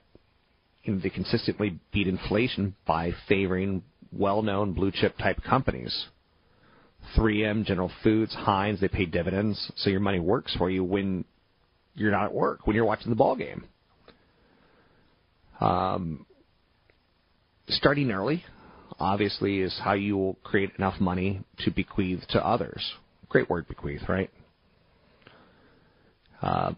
you know, they consistently beat inflation by favoring well-known blue chip type companies. 3M, General Foods, Heinz, they pay dividends, so your money works for you when you're not at work, when you're watching the ball game. Um, starting early, obviously, is how you will create enough money to bequeath to others. Great word, bequeath, right? Uh,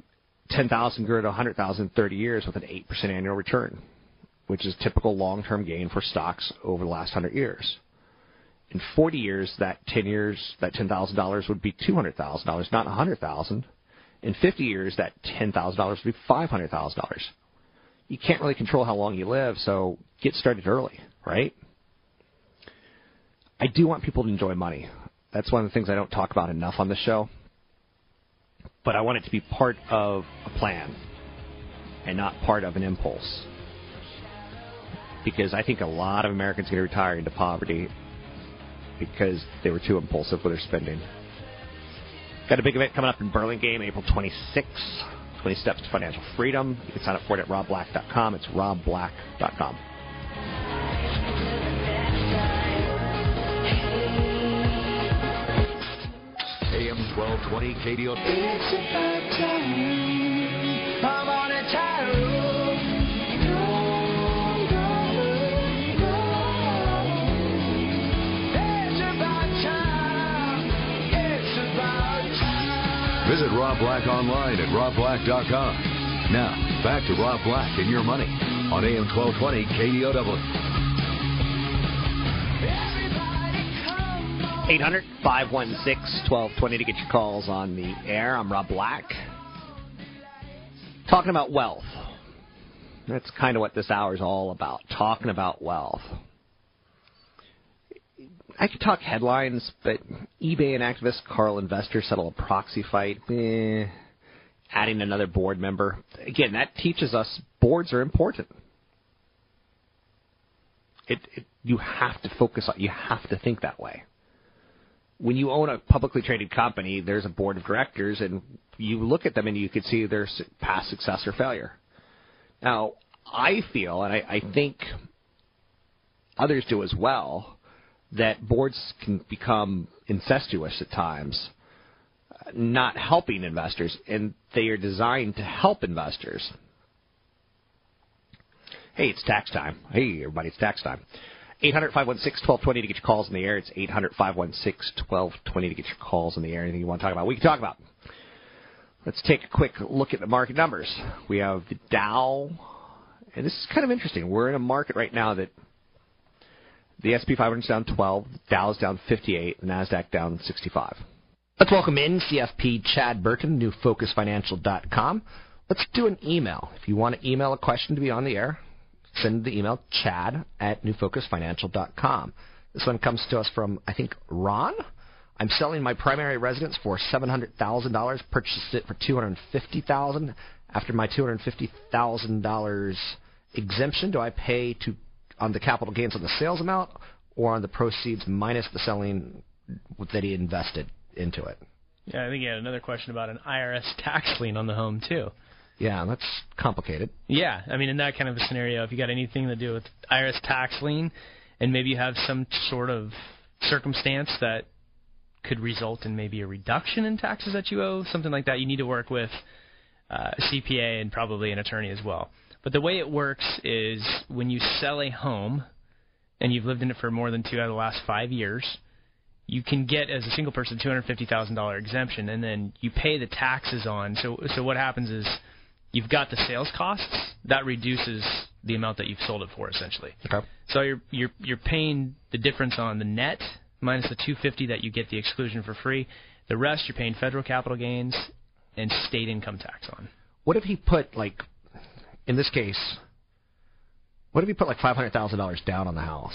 10,000 grew to 100,000 in 30 years with an 8% annual return, which is typical long-term gain for stocks over the last 100 years. In 40 years, that 10 years, that $10,000 would be $200,000, not 100,000. In 50 years, that $10,000 would be $500,000. You can't really control how long you live, so get started early, right? I do want people to enjoy money. That's one of the things I don't talk about enough on the show. But I want it to be part of a plan and not part of an impulse. Because I think a lot of Americans are going to retire into poverty because they were too impulsive with their spending. Got a big event coming up in Burlingame, April 26th. 20 Steps to Financial Freedom. You can sign up for it at robblack.com. It's robblack.com. 1220 KDO. It's about time. I'm on a tirade. It's about time. It's about time. Visit Rob Black online at robblack.com. Now, back to Rob Black and your money on AM 1220 KDOW. 800 516 1220 to get your calls on the air. I'm Rob Black. Talking about wealth. That's kind of what this hour is all about. Talking about wealth. I could talk headlines, but eBay and activist Carl Investor settle a proxy fight. Eh, adding another board member. Again, that teaches us boards are important. It, it, you have to focus on. You have to think that way when you own a publicly traded company, there's a board of directors, and you look at them and you can see their past success or failure. Now, I feel, and I, I think others do as well, that boards can become incestuous at times, not helping investors, and they are designed to help investors. Hey, it's tax time. Hey, everybody, it's tax time. 800 516 1220 to get your calls in the air. It's 800 516 1220 to get your calls in the air. Anything you want to talk about, we can talk about. Let's take a quick look at the market numbers. We have the Dow, and this is kind of interesting. We're in a market right now that the SP 500 is down 12, the Dow's down 58, the NASDAQ down 65. Let's welcome in CFP Chad Burton, newfocusfinancial.com. Let's do an email. If you want to email a question to be on the air, send the email chad at newfocusfinancial.com. This one comes to us from, I think, Ron. I'm selling my primary residence for $700,000, purchased it for $250,000. After my $250,000 exemption, do I pay to on the capital gains on the sales amount or on the proceeds minus the selling that he invested into it? Yeah, I think he had another question about an IRS tax lien on the home too. Yeah, that's complicated. Yeah, I mean, in that kind of a scenario, if you got anything to do with IRS tax lien, and maybe you have some sort of circumstance that could result in maybe a reduction in taxes that you owe, something like that, you need to work with uh, CPA and probably an attorney as well. But the way it works is when you sell a home and you've lived in it for more than two out of the last five years, you can get as a single person two hundred fifty thousand dollar exemption, and then you pay the taxes on. So so what happens is you've got the sales costs that reduces the amount that you've sold it for essentially. Okay. So you're you're you're paying the difference on the net minus the 250 that you get the exclusion for free. The rest you're paying federal capital gains and state income tax on. What if he put like, in this case, what if he put like five hundred thousand dollars down on the house?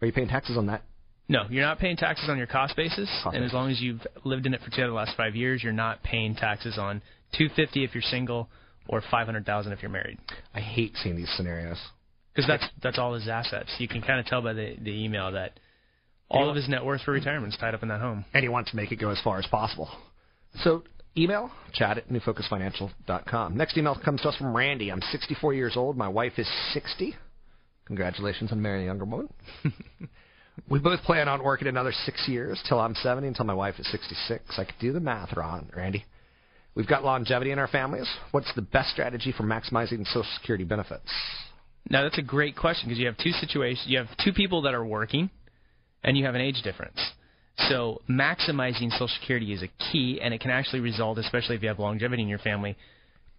Are you paying taxes on that? No, you're not paying taxes on your cost basis, Cost and as long as you've lived in it for two out of the last five years, you're not paying taxes on 250 if you're single or 500,000 if you're married. I hate seeing these scenarios. Because that's that's all his assets. You can kind of tell by the the email that all of his net worth for retirement is tied up in that home. And he wants to make it go as far as possible. So email chad at newfocusfinancial.com. Next email comes to us from Randy. I'm 64 years old. My wife is 60. Congratulations on marrying a younger woman. we both plan on working another six years till I'm 70, until my wife is 66. I could do the math, Ron, Randy. We've got longevity in our families. What's the best strategy for maximizing Social Security benefits? Now that's a great question because you have two situations. You have two people that are working, and you have an age difference. So maximizing Social Security is a key, and it can actually result, especially if you have longevity in your family,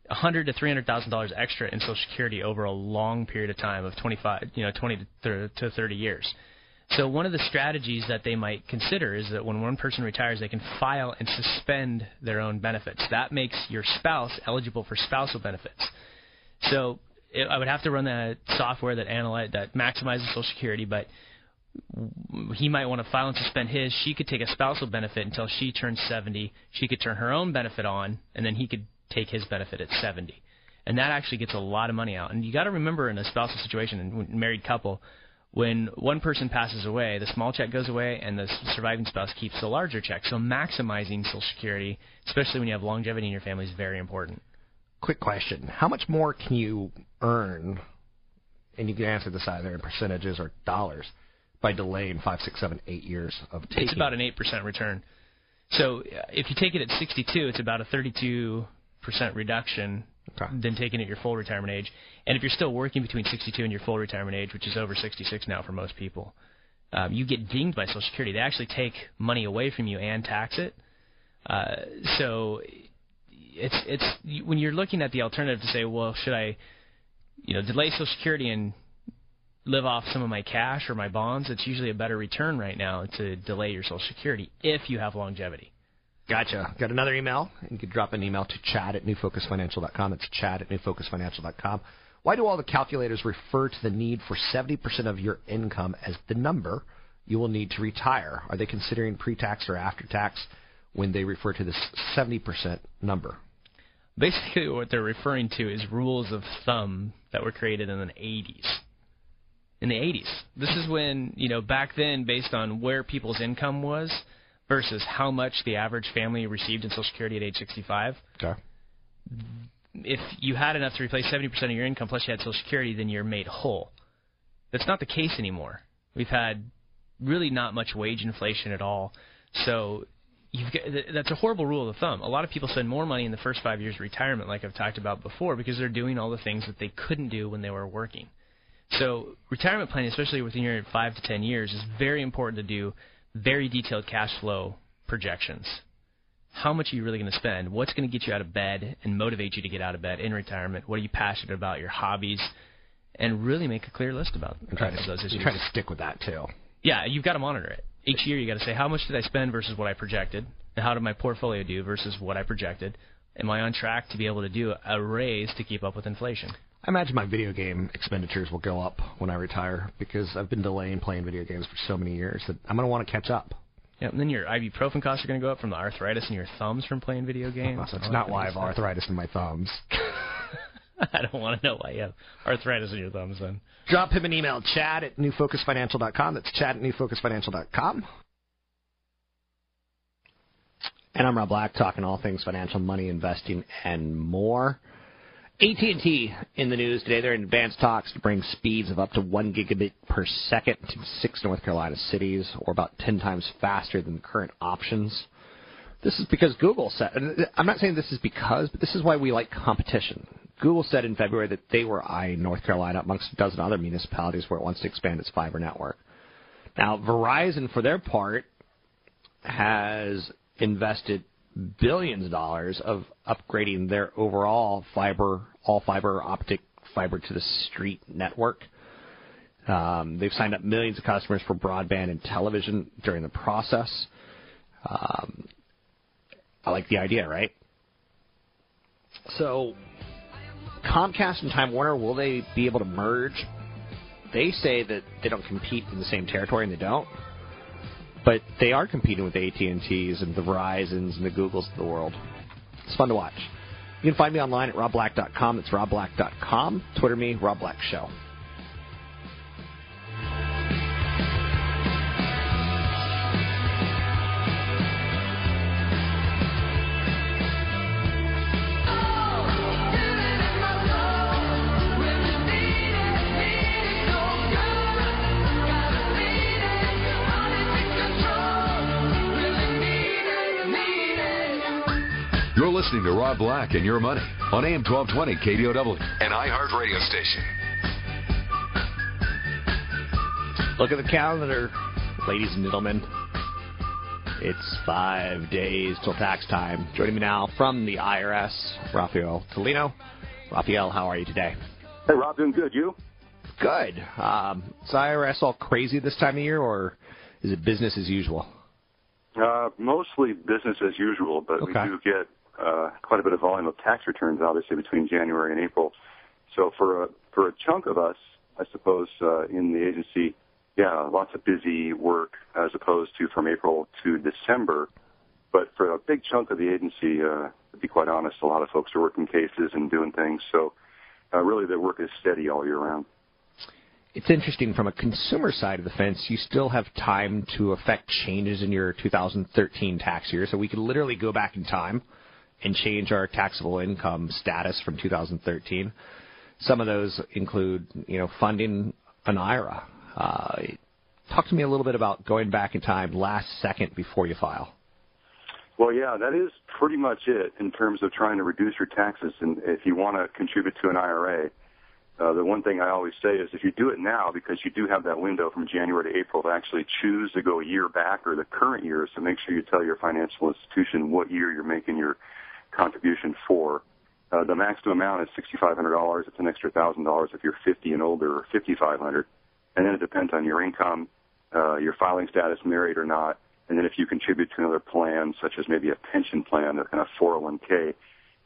hundred to three hundred thousand dollars extra in Social Security over a long period of time of twenty five, you know, twenty to thirty years. So one of the strategies that they might consider is that when one person retires, they can file and suspend their own benefits. That makes your spouse eligible for spousal benefits. So it, I would have to run the software that analyze that maximizes Social Security, but he might want to file and suspend his. She could take a spousal benefit until she turns 70. She could turn her own benefit on, and then he could take his benefit at 70. And that actually gets a lot of money out. And you got to remember in a spousal situation, in a married couple, when one person passes away, the small check goes away, and the surviving spouse keeps the larger check. So maximizing Social Security, especially when you have longevity in your family, is very important. Quick question. How much more can you earn, and you can answer this either in percentages or dollars, by delaying five, six, seven, eight years of taking? It's about an eight percent return. So uh, if you take it at 62, it's about a 32 percent reduction than taking it at your full retirement age. And if you're still working between 62 and your full retirement age, which is over 66 now for most people, um, you get dinged by Social Security. They actually take money away from you and tax it. Uh, so it's it's when you're looking at the alternative to say, well, should I, you know, delay Social Security and live off some of my cash or my bonds? It's usually a better return right now to delay your Social Security if you have longevity. Gotcha. Got another email. You can drop an email to chad at newfocusfinancial.com. It's chad at newfocusfinancial.com. Why do all the calculators refer to the need for 70% of your income as the number you will need to retire? Are they considering pre-tax or after-tax when they refer to this 70% number? Basically, what they're referring to is rules of thumb that were created in the 80s. In the 80s, this is when you know back then, based on where people's income was versus how much the average family received in Social Security at age 65. Okay. If you had enough to replace 70% of your income plus you had Social Security, then you're made whole. That's not the case anymore. We've had really not much wage inflation at all. So you've got, that's a horrible rule of thumb. A lot of people spend more money in the first five years of retirement, like I've talked about before, because they're doing all the things that they couldn't do when they were working. So retirement planning, especially within your five to ten years, is very important to do very detailed cash flow projections. How much are you really going to spend? What's going to get you out of bed and motivate you to get out of bed in retirement? What are you passionate about? Your hobbies, and really make a clear list about I'm trying to, those issues. I'm to stick with that too. Yeah, you've got to monitor it. Each year you got to say how much did I spend versus what I projected, and how did my portfolio do versus what I projected. Am I on track to be able to do a raise to keep up with inflation? I imagine my video game expenditures will go up when I retire because I've been delaying playing video games for so many years that I'm going to want to catch up. Yeah, and then your ibuprofen costs are going to go up from the arthritis in your thumbs from playing video games. That's not why I have arthritis in my thumbs. I don't want to know why you have arthritis in your thumbs then. Drop him an email, chad at newfocusfinancial.com. That's chad at newfocusfinancial.com. And I'm Rob Black, talking all things financial, money, investing, and more. AT&T in the news today. They're in advanced talks to bring speeds of up to one gigabit per second to six North Carolina cities, or about ten times faster than the current options. This is because Google said. I'm not saying this is because, but this is why we like competition. Google said in February that they were eyeing North Carolina amongst a dozen other municipalities where it wants to expand its fiber network. Now, Verizon, for their part, has invested billions of dollars of upgrading their overall fiber, all fiber optic fiber to the street network. Um, they've signed up millions of customers for broadband and television during the process. Um, I like the idea, right? So, Comcast and Time Warner will they be able to merge? They say that they don't compete in the same territory, and they don't. But they are competing with the AT and T's and the Verizons and the Googles of the world. It's fun to watch. You can find me online at robblack.com. It's robblack.com. Twitter me, Rob Black Show. Listening to Rob Black and Your Money on AM 1220 KDOW, an iHeart radio station. Look at the calendar, ladies and gentlemen. It's five days till tax time. Joining me now from the IRS, Rafael Tolino. Rafael, how are you today? Hey, Rob, doing good. You? Good. Um, is IRS all crazy this time of year, or is it business as usual? Uh, mostly business as usual, but Okay. we do get uh, quite a bit of volume of tax returns, obviously, between January and April. So for a for a chunk of us, I suppose, uh, in the agency, yeah, lots of busy work as opposed to from April to December. But for a big chunk of the agency, uh, to be quite honest, a lot of folks are working cases and doing things. So uh, really, the work is steady all year round. It's interesting from a consumer side of the fence, you still have time to affect changes in your 2013 tax year. So we could literally go back in time and change our taxable income status from 2013. Some of those include, you know, funding an IRA. Uh, talk to me a little bit about going back in time last second before you file. Well, yeah, that is pretty much it in terms of trying to reduce your taxes. And if you want to contribute to an IRA, uh, the one thing I always say is if you do it now, because you do have that window from January to April to actually choose to go a year back or the current year, so make sure you tell your financial institution what year you're making your contribution for. Uh, the maximum amount is $6,500. It's an extra $1,000 if you're 50 and older or 5,500. And then it depends on your income, uh, your filing status, married or not. And then if you contribute to another plan, such as maybe a pension plan or kind of 401k,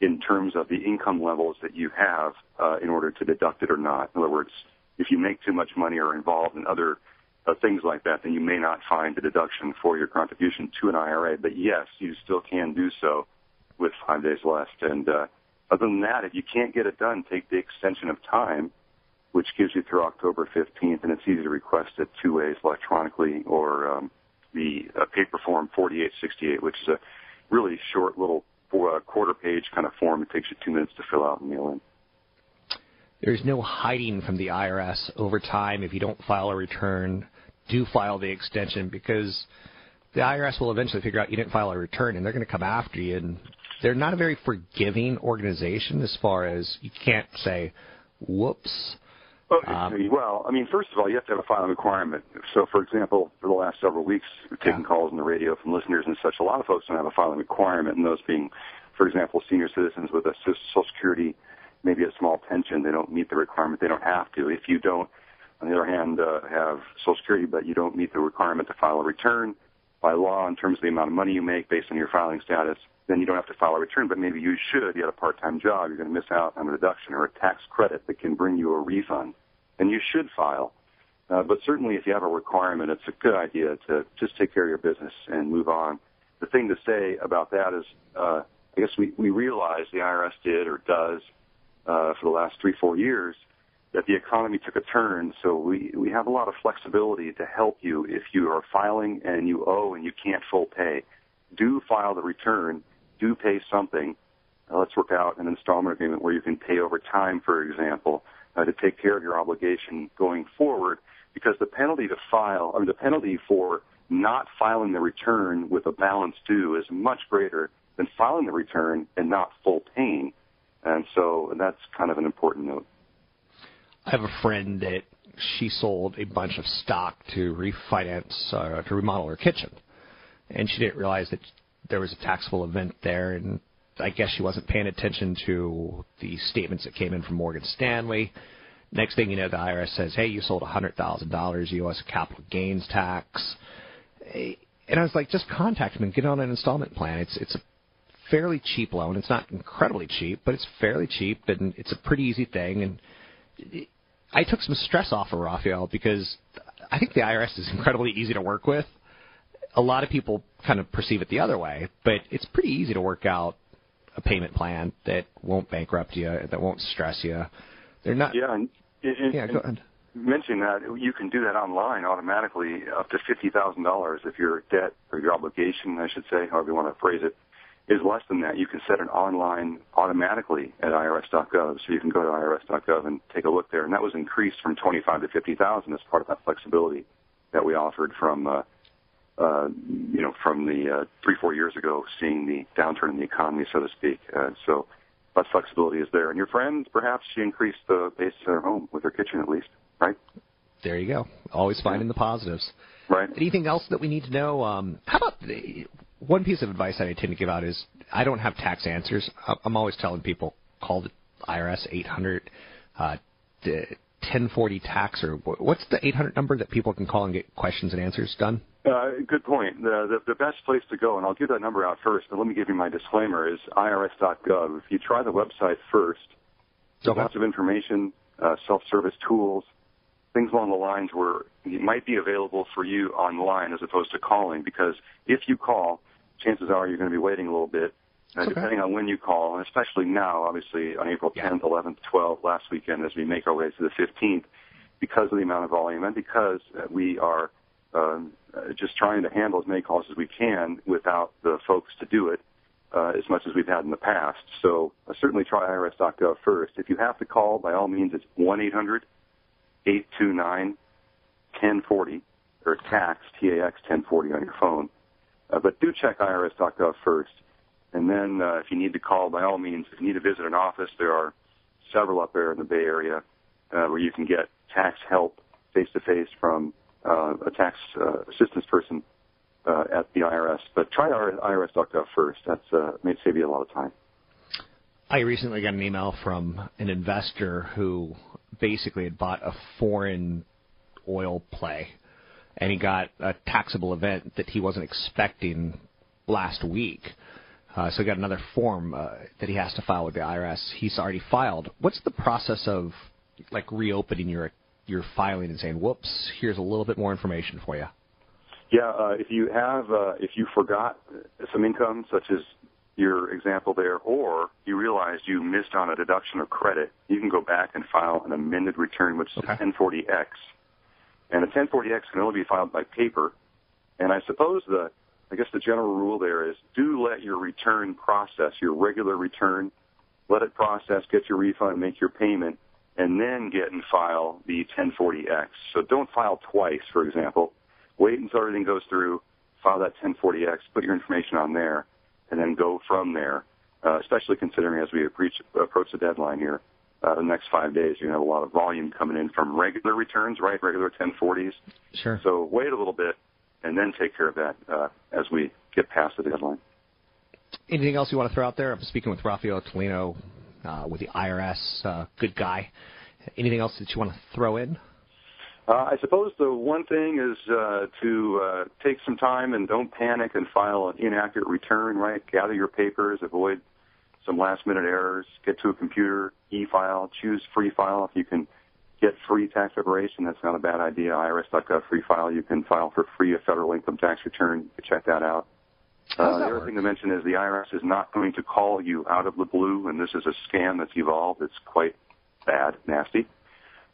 in terms of the income levels that you have uh, in order to deduct it or not. In other words, if you make too much money or are involved in other uh, things like that, then you may not find the deduction for your contribution to an IRA. But yes, you still can do so with five days left. And uh, other than that, if you can't get it done, take the extension of time, which gives you through October 15th, and it's easy to request it two ways, electronically or um, the uh, paper form 4868, which is a really short little four, uh, quarter page kind of form. It takes you two minutes to fill out and mail in. There's no hiding from the IRS over time if you don't file a return. Do file the extension because the IRS will eventually figure out you didn't file a return and they're going to come after you. And they're not a very forgiving organization as far as you can't say, whoops. Okay. well, I mean, first of all, you have to have a filing requirement. So, for example, for the last several weeks, we've taken calls on the radio from listeners and such. A lot of folks don't have a filing requirement, and those being, for example, senior citizens with a Social Security, maybe a small pension. They don't meet the requirement. They don't have to. If you don't, on the other hand, uh, have Social Security, but you don't meet the requirement to file a return by law in terms of the amount of money you make based on your filing status, then you don't have to file a return. But maybe you should. You had a part-time job. You're going to miss out on a deduction or a tax credit that can bring you a refund and you should file. Uh, but certainly, if you have a requirement, it's a good idea to just take care of your business and move on. The thing to say about that is, uh, I guess we, we realize the IRS did or does uh, for the last three, four years that the economy took a turn. So we, we have a lot of flexibility to help you if you are filing and you owe and you can't full pay. Do file the return. Do pay something. Uh, let's work out an installment agreement where you can pay over time, for example uh, to take care of your obligation going forward because the penalty to file, or the penalty for not filing the return with a balance due is much greater than filing the return and not full paying. And so that's kind of an important note. I have a friend that she sold a bunch of stock to refinance, uh, to remodel her kitchen. And she didn't realize that there was a taxable event there and I guess she wasn't paying attention to the statements that came in from Morgan Stanley. Next thing you know, the IRS says, "Hey, you sold hundred thousand dollars. Us capital gains tax." And I was like, "Just contact them and get on an installment plan. It's it's a fairly cheap loan. It's not incredibly cheap, but it's fairly cheap, and it's a pretty easy thing. And I took some stress off of Raphael because I think the IRS is incredibly easy to work with. A lot of people kind of perceive it the other way, but it's pretty easy to work out a payment plan that won't bankrupt you, that won't stress you. They're not. Yeah, and, and, Yeah, go ahead. mention that you can do that online automatically up to fifty thousand dollars if your debt or your obligation, I should say, however you want to phrase it, is less than that. You can set it online automatically at irs.gov, so you can go to irs.gov and take a look there. And that was increased from twenty-five to fifty thousand as part of that flexibility that we offered from, uh, uh, you know, from the uh, three four years ago, seeing the downturn in the economy, so to speak. Uh, so. That flexibility is there, and your friend, perhaps she increased the base of her home with her kitchen at least, right? There you go. Always finding the positives. Right. Anything else that we need to know? Um, how about the, one piece of advice that I tend to give out is I don't have tax answers. I'm always telling people call the IRS 800 uh, 1040 tax or what's the 800 number that people can call and get questions and answers done? Uh, good point. The, the, the best place to go, and I'll give that number out first, but let me give you my disclaimer, is irs.gov. If you try the website first, there's lots of information, uh, self-service tools, things along the lines where it might be available for you online as opposed to calling, because if you call, chances are you're going to be waiting a little bit, uh, depending on when you call, and especially now, obviously, on April 10th, 11th, 12th, last weekend, as we make our way to the 15th, because of the amount of volume and because uh, we are um, uh, just trying to handle as many calls as we can without the folks to do it uh, as much as we've had in the past. So uh, certainly try irs.gov first. If you have to call, by all means, it's 1-800-829-1040 or tax, T-A-X 1040 on your phone. Uh, but do check irs.gov first. And then uh, if you need to call, by all means, if you need to visit an office, there are several up there in the Bay Area uh, where you can get tax help face to face from uh, a tax uh, assistance person uh, at the IRS. But try irs.gov first. That's uh, may save you a lot of time. I recently got an email from an investor who basically had bought a foreign oil play, and he got a taxable event that he wasn't expecting last week. Uh, so he got another form uh, that he has to file with the IRS. He's already filed. What's the process of like reopening your your filing and saying, "Whoops, here's a little bit more information for you"? Yeah, uh, if you have, uh, if you forgot some income, such as your example there, or you realized you missed on a deduction or credit, you can go back and file an amended return, which is a 1040X. And a 1040X can only be filed by paper. And I suppose the, I guess the general rule there is do let your return process, your regular return, let it process, get your refund, make your payment, and then get and file the 1040X. So don't file twice, for example. Wait until everything goes through, file that 1040X, put your information on there, and then go from there, uh, especially considering as we approach, approach the deadline here, uh, the next five days, you're going to have a lot of volume coming in from regular returns, right? Regular 1040s. Sure. So wait a little bit and then take care of that uh, as we get past the deadline. Anything else you want to throw out there? I'm speaking with Raphael Tulino uh, with the IRS. Uh, good guy. Anything else that you want to throw in? Uh, I suppose the one thing is uh, to uh, take some time and don't panic and file an inaccurate return, right? Gather your papers, avoid some last minute errors, get to a computer, e-file, choose free file. If you can get free tax preparation, that's not a bad idea. IRS.gov free file. You can file for free a federal income tax return. You can check that out. Uh, the other thing to mention is the IRS is not going to call you out of the blue, and this is a scam that's evolved. It's quite bad, nasty.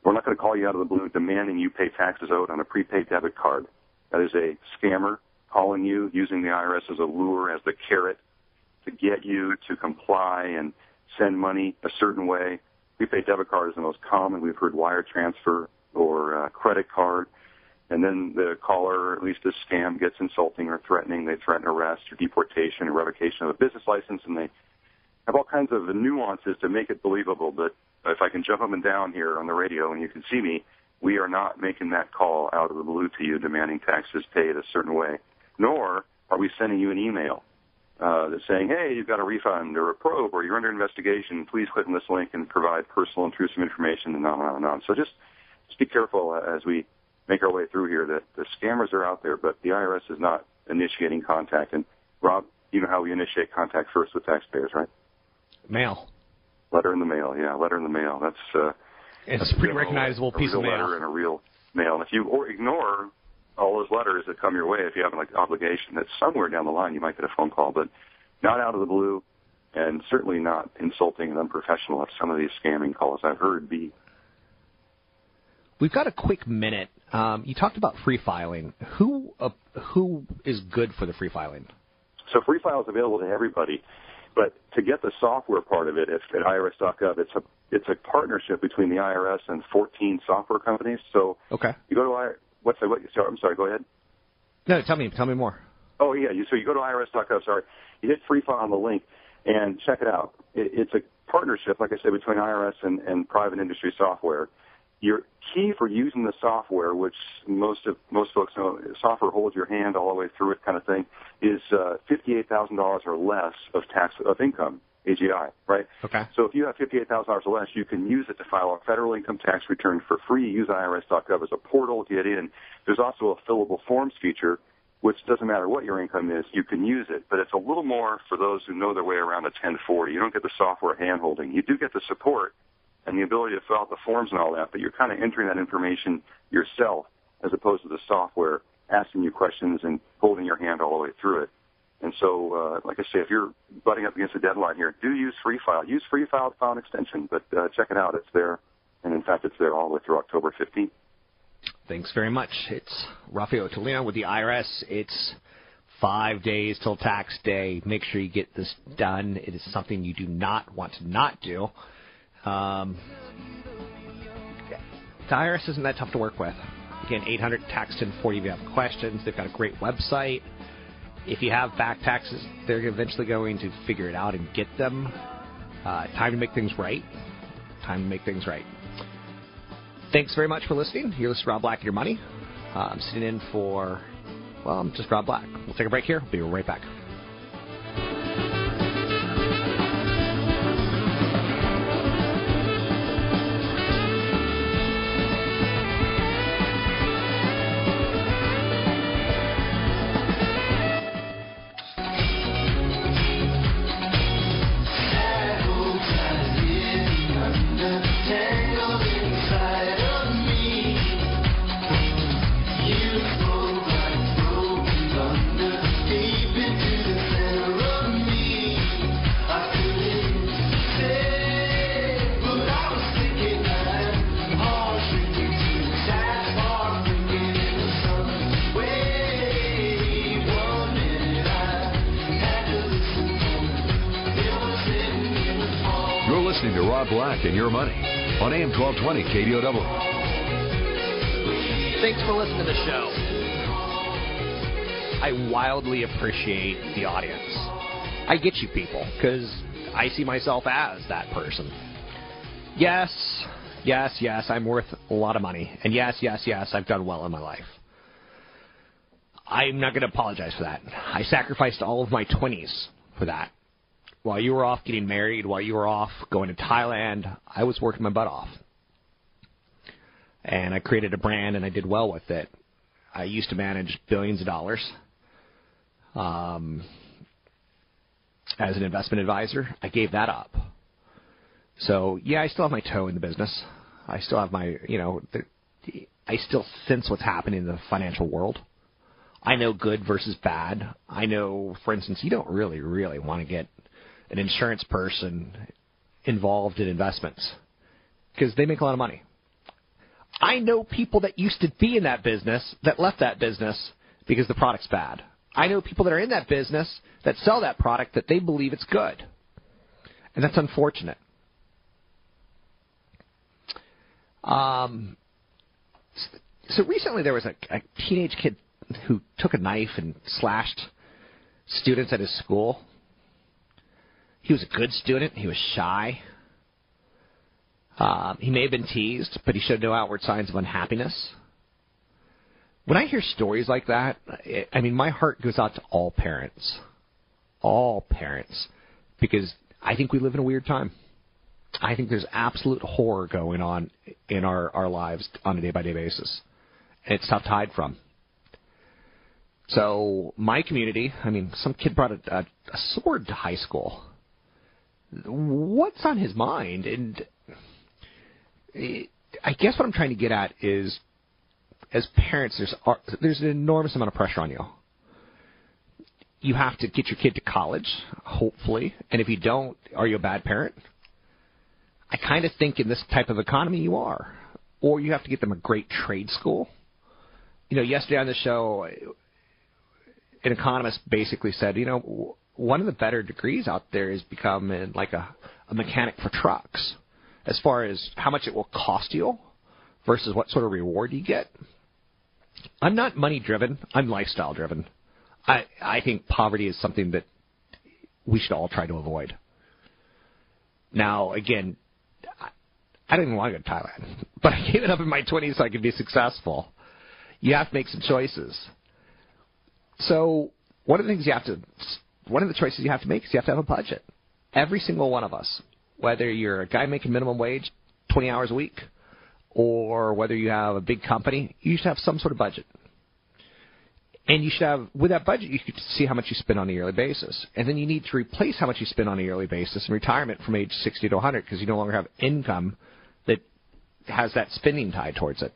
We're not going to call you out of the blue demanding you pay taxes owed on a prepaid debit card. That is a scammer calling you, using the IRS as a lure, as the carrot to get you to comply and send money a certain way. Prepaid debit card is the most common. We've heard wire transfer or uh, credit card. And then the caller, at least this scam, gets insulting or threatening. They threaten arrest or deportation or revocation of a business license, and they have all kinds of nuances to make it believable. But if I can jump up and down here on the radio and you can see me, we are not making that call out of the blue to you demanding taxes paid a certain way, nor are we sending you an email uh, that's saying, hey, you've got a refund or a probe or you're under investigation. Please click on this link and provide personal intrusive information and on and on and on. So just, just be careful uh, as we make our way through here that the scammers are out there, but the IRS is not initiating contact. And Rob, you know how we initiate contact first with taxpayers, right? Mail. Letter in the mail, yeah, letter in the mail. That's uh, It's that's a pretty recognizable a piece real of mail. letter and a real mail. And if you or ignore all those letters that come your way, if you have like obligation, that somewhere down the line you might get a phone call, but not out of the blue, and certainly not insulting and unprofessional. If some of these scamming calls I've heard be We've got a quick minute. Um, you talked about free filing. Who uh, who is good for the free filing? So free file is available to everybody, but to get the software part of it, it's at irs.gov. It's a it's a partnership between the IRS and 14 software companies. So Okay. you go to I what's the what? Sorry, I'm sorry. Go ahead. No, tell me tell me more. Oh yeah, you, so you go to irs.gov. Sorry, you hit free file on the link and check it out. It, it's a partnership, like I said, between IRS and, and private industry software. Your key for using the software, which most of most folks know, software holds your hand all the way through it, kind of thing, is uh, fifty-eight thousand dollars or less of tax of income, AGI, right? Okay. So if you have fifty-eight thousand dollars or less, you can use it to file a federal income tax return for free. Use irs.gov as a portal to get in. There's also a fillable forms feature, which doesn't matter what your income is, you can use it. But it's a little more for those who know their way around a 1040. You don't get the software handholding. You do get the support and the ability to fill out the forms and all that, but you're kind of entering that information yourself as opposed to the software asking you questions and holding your hand all the way through it. And so, uh, like I say, if you're butting up against a deadline here, do use Free File. Use Free File an extension, but uh, check it out. It's there. And in fact, it's there all the way through October 15th. Thanks very much. It's Raphael Tulino with the IRS. It's five days till tax day. Make sure you get this done. It is something you do not want to not do. Um, the IRS isn't that tough to work with. Again, 800 tax 1040 if you have questions. They've got a great website. If you have back taxes, they're eventually going to figure it out and get them. Uh, time to make things right. Time to make things right. Thanks very much for listening. You're listening to Rob Black and Your Money. Uh, I'm sitting in for, well, I'm just Rob Black. We'll take a break here. We'll be right back. 1220 KDOW. Thanks for listening to the show. I wildly appreciate the audience. I get you people because I see myself as that person. Yes, yes, yes, I'm worth a lot of money. And yes, yes, yes, I've done well in my life. I'm not going to apologize for that. I sacrificed all of my 20s for that. While you were off getting married, while you were off going to Thailand, I was working my butt off. And I created a brand and I did well with it. I used to manage billions of dollars um, as an investment advisor. I gave that up. So, yeah, I still have my toe in the business. I still have my, you know, the, I still sense what's happening in the financial world. I know good versus bad. I know, for instance, you don't really, really want to get an insurance person involved in investments because they make a lot of money. I know people that used to be in that business that left that business because the product's bad. I know people that are in that business that sell that product that they believe it's good. And that's unfortunate. Um, so recently there was a, a teenage kid who took a knife and slashed students at his school. He was a good student. He was shy. Um, he may have been teased, but he showed no outward signs of unhappiness. When I hear stories like that, I mean, my heart goes out to all parents. All parents. Because I think we live in a weird time. I think there's absolute horror going on in our, our lives on a day by day basis. And it's tough to hide from. So my community, I mean, some kid brought a, a, a sword to high school. What's on his mind? And I guess what I'm trying to get at is, as parents, there's there's an enormous amount of pressure on you. You have to get your kid to college, hopefully, and if you don't, are you a bad parent? I kind of think in this type of economy you are, or you have to get them a great trade school. You know, yesterday on the show, an economist basically said, you know, one of the better degrees out there is becoming like a, a mechanic for trucks, as far as how much it will cost you versus what sort of reward you get. I'm not money driven. I'm lifestyle driven. I I think poverty is something that we should all try to avoid. Now, again, I, even want to go to Thailand, but I gave it up in my 20s so I could be successful. You have to make some choices. So one of the things you have to, one of the choices you have to make is you have to have a budget. Every single one of us, whether you're a guy making minimum wage, 20 hours a week, or whether you have a big company, you should have some sort of budget. And you should have, with that budget, you can see how much you spend on a yearly basis. And then you need to replace how much you spend on a yearly basis in retirement from age 60 to 100 because you no longer have income that has that spending tied towards it.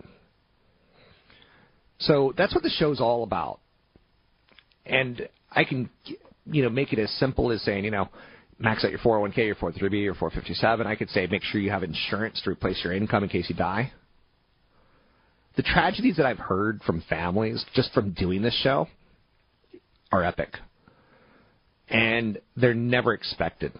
So that's what the show's all about. And I can, you know, make it as simple as saying, you know, max out your 401k, your 403b, your 457. I could say make sure you have insurance to replace your income in case you die. The tragedies that I've heard from families just from doing this show are epic. And they're never expected.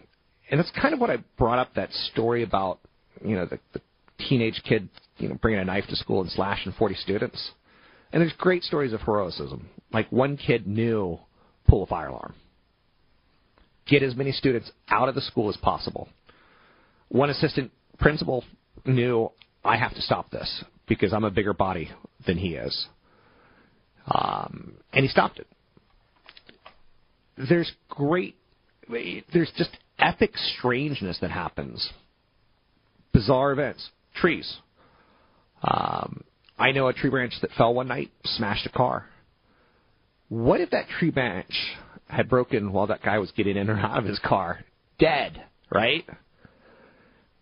And that's kind of what I brought up that story about, you know, the, the teenage kid, you know, bringing a knife to school and slashing 40 students. And there's great stories of heroism. Like one kid knew pull a fire alarm. Get as many students out of the school as possible. One assistant principal knew I have to stop this because I'm a bigger body than he is. Um, and he stopped it. There's great, there's just epic strangeness that happens. Bizarre events. Trees. Um, I know a tree branch that fell one night, smashed a car. What if that tree branch had broken while that guy was getting in or out of his car? Dead, right?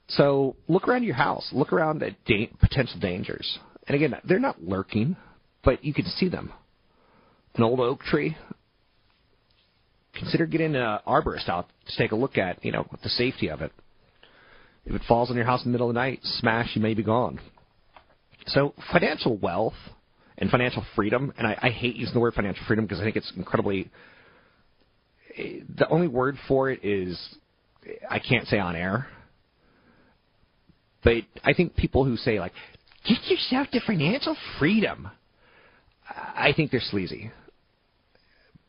So look around your house. Look around at da- potential dangers. And again, they're not lurking, but you can see them. An old oak tree. Consider getting an arborist out to take a look at, you know, the safety of it. If it falls on your house in the middle of the night, smash, you may be gone. So financial wealth and financial freedom, and I, I hate using the word financial freedom because I think it's incredibly. The only word for it is I can't say on air. But I think people who say like, get yourself to financial freedom, I think they're sleazy.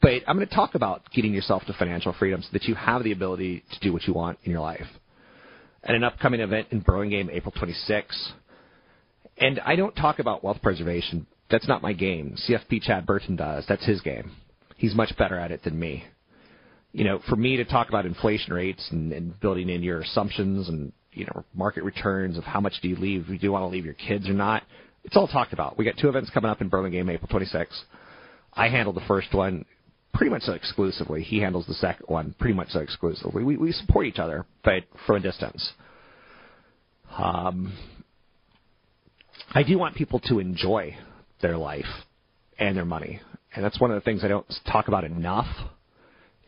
But I'm going to talk about getting yourself to financial freedom so that you have the ability to do what you want in your life. At an upcoming event in Burlingame, April 26th, and I don't talk about wealth preservation. That's not my game. CFP Chad Burton does. That's his game. He's much better at it than me. You know, for me to talk about inflation rates and, and building in your assumptions and you know market returns of how much do you leave, do you want to leave your kids or not, it's all talked about. We got two events coming up in Burlingame, April 26th. I handle the first one pretty much so exclusively. He handles the second one pretty much so exclusively. We we support each other, but from a distance. Um, I do want people to enjoy their life and their money. And that's one of the things I don't talk about enough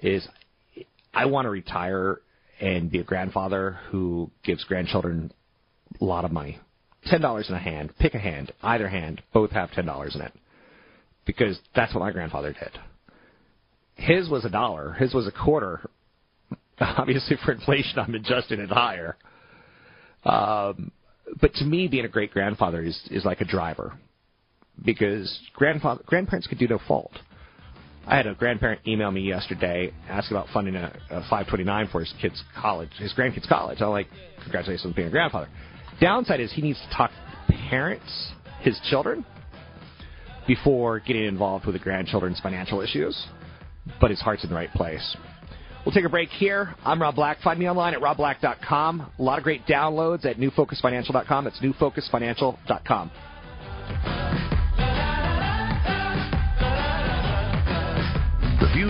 is I want to retire and be a grandfather who gives grandchildren a lot of money. Ten dollars in a hand, pick a hand, either hand, both have ten dollars in it. Because that's what my grandfather did. His was a dollar, his was a quarter. Obviously for inflation I'm adjusting it higher. Um, but to me, being a great grandfather is is like a driver, because grandfather grandparents could do no fault. I had a grandparent email me yesterday asking about funding a, a 529 for his kids' college, his grandkids' college. I'm like, congratulations on being a grandfather. Downside is he needs to talk to parents, his children, before getting involved with the grandchildren's financial issues. But his heart's in the right place. We'll take a break here. I'm Rob Black. Find me online at robblack.com. A lot of great downloads at newfocusfinancial.com. That's newfocusfinancial.com.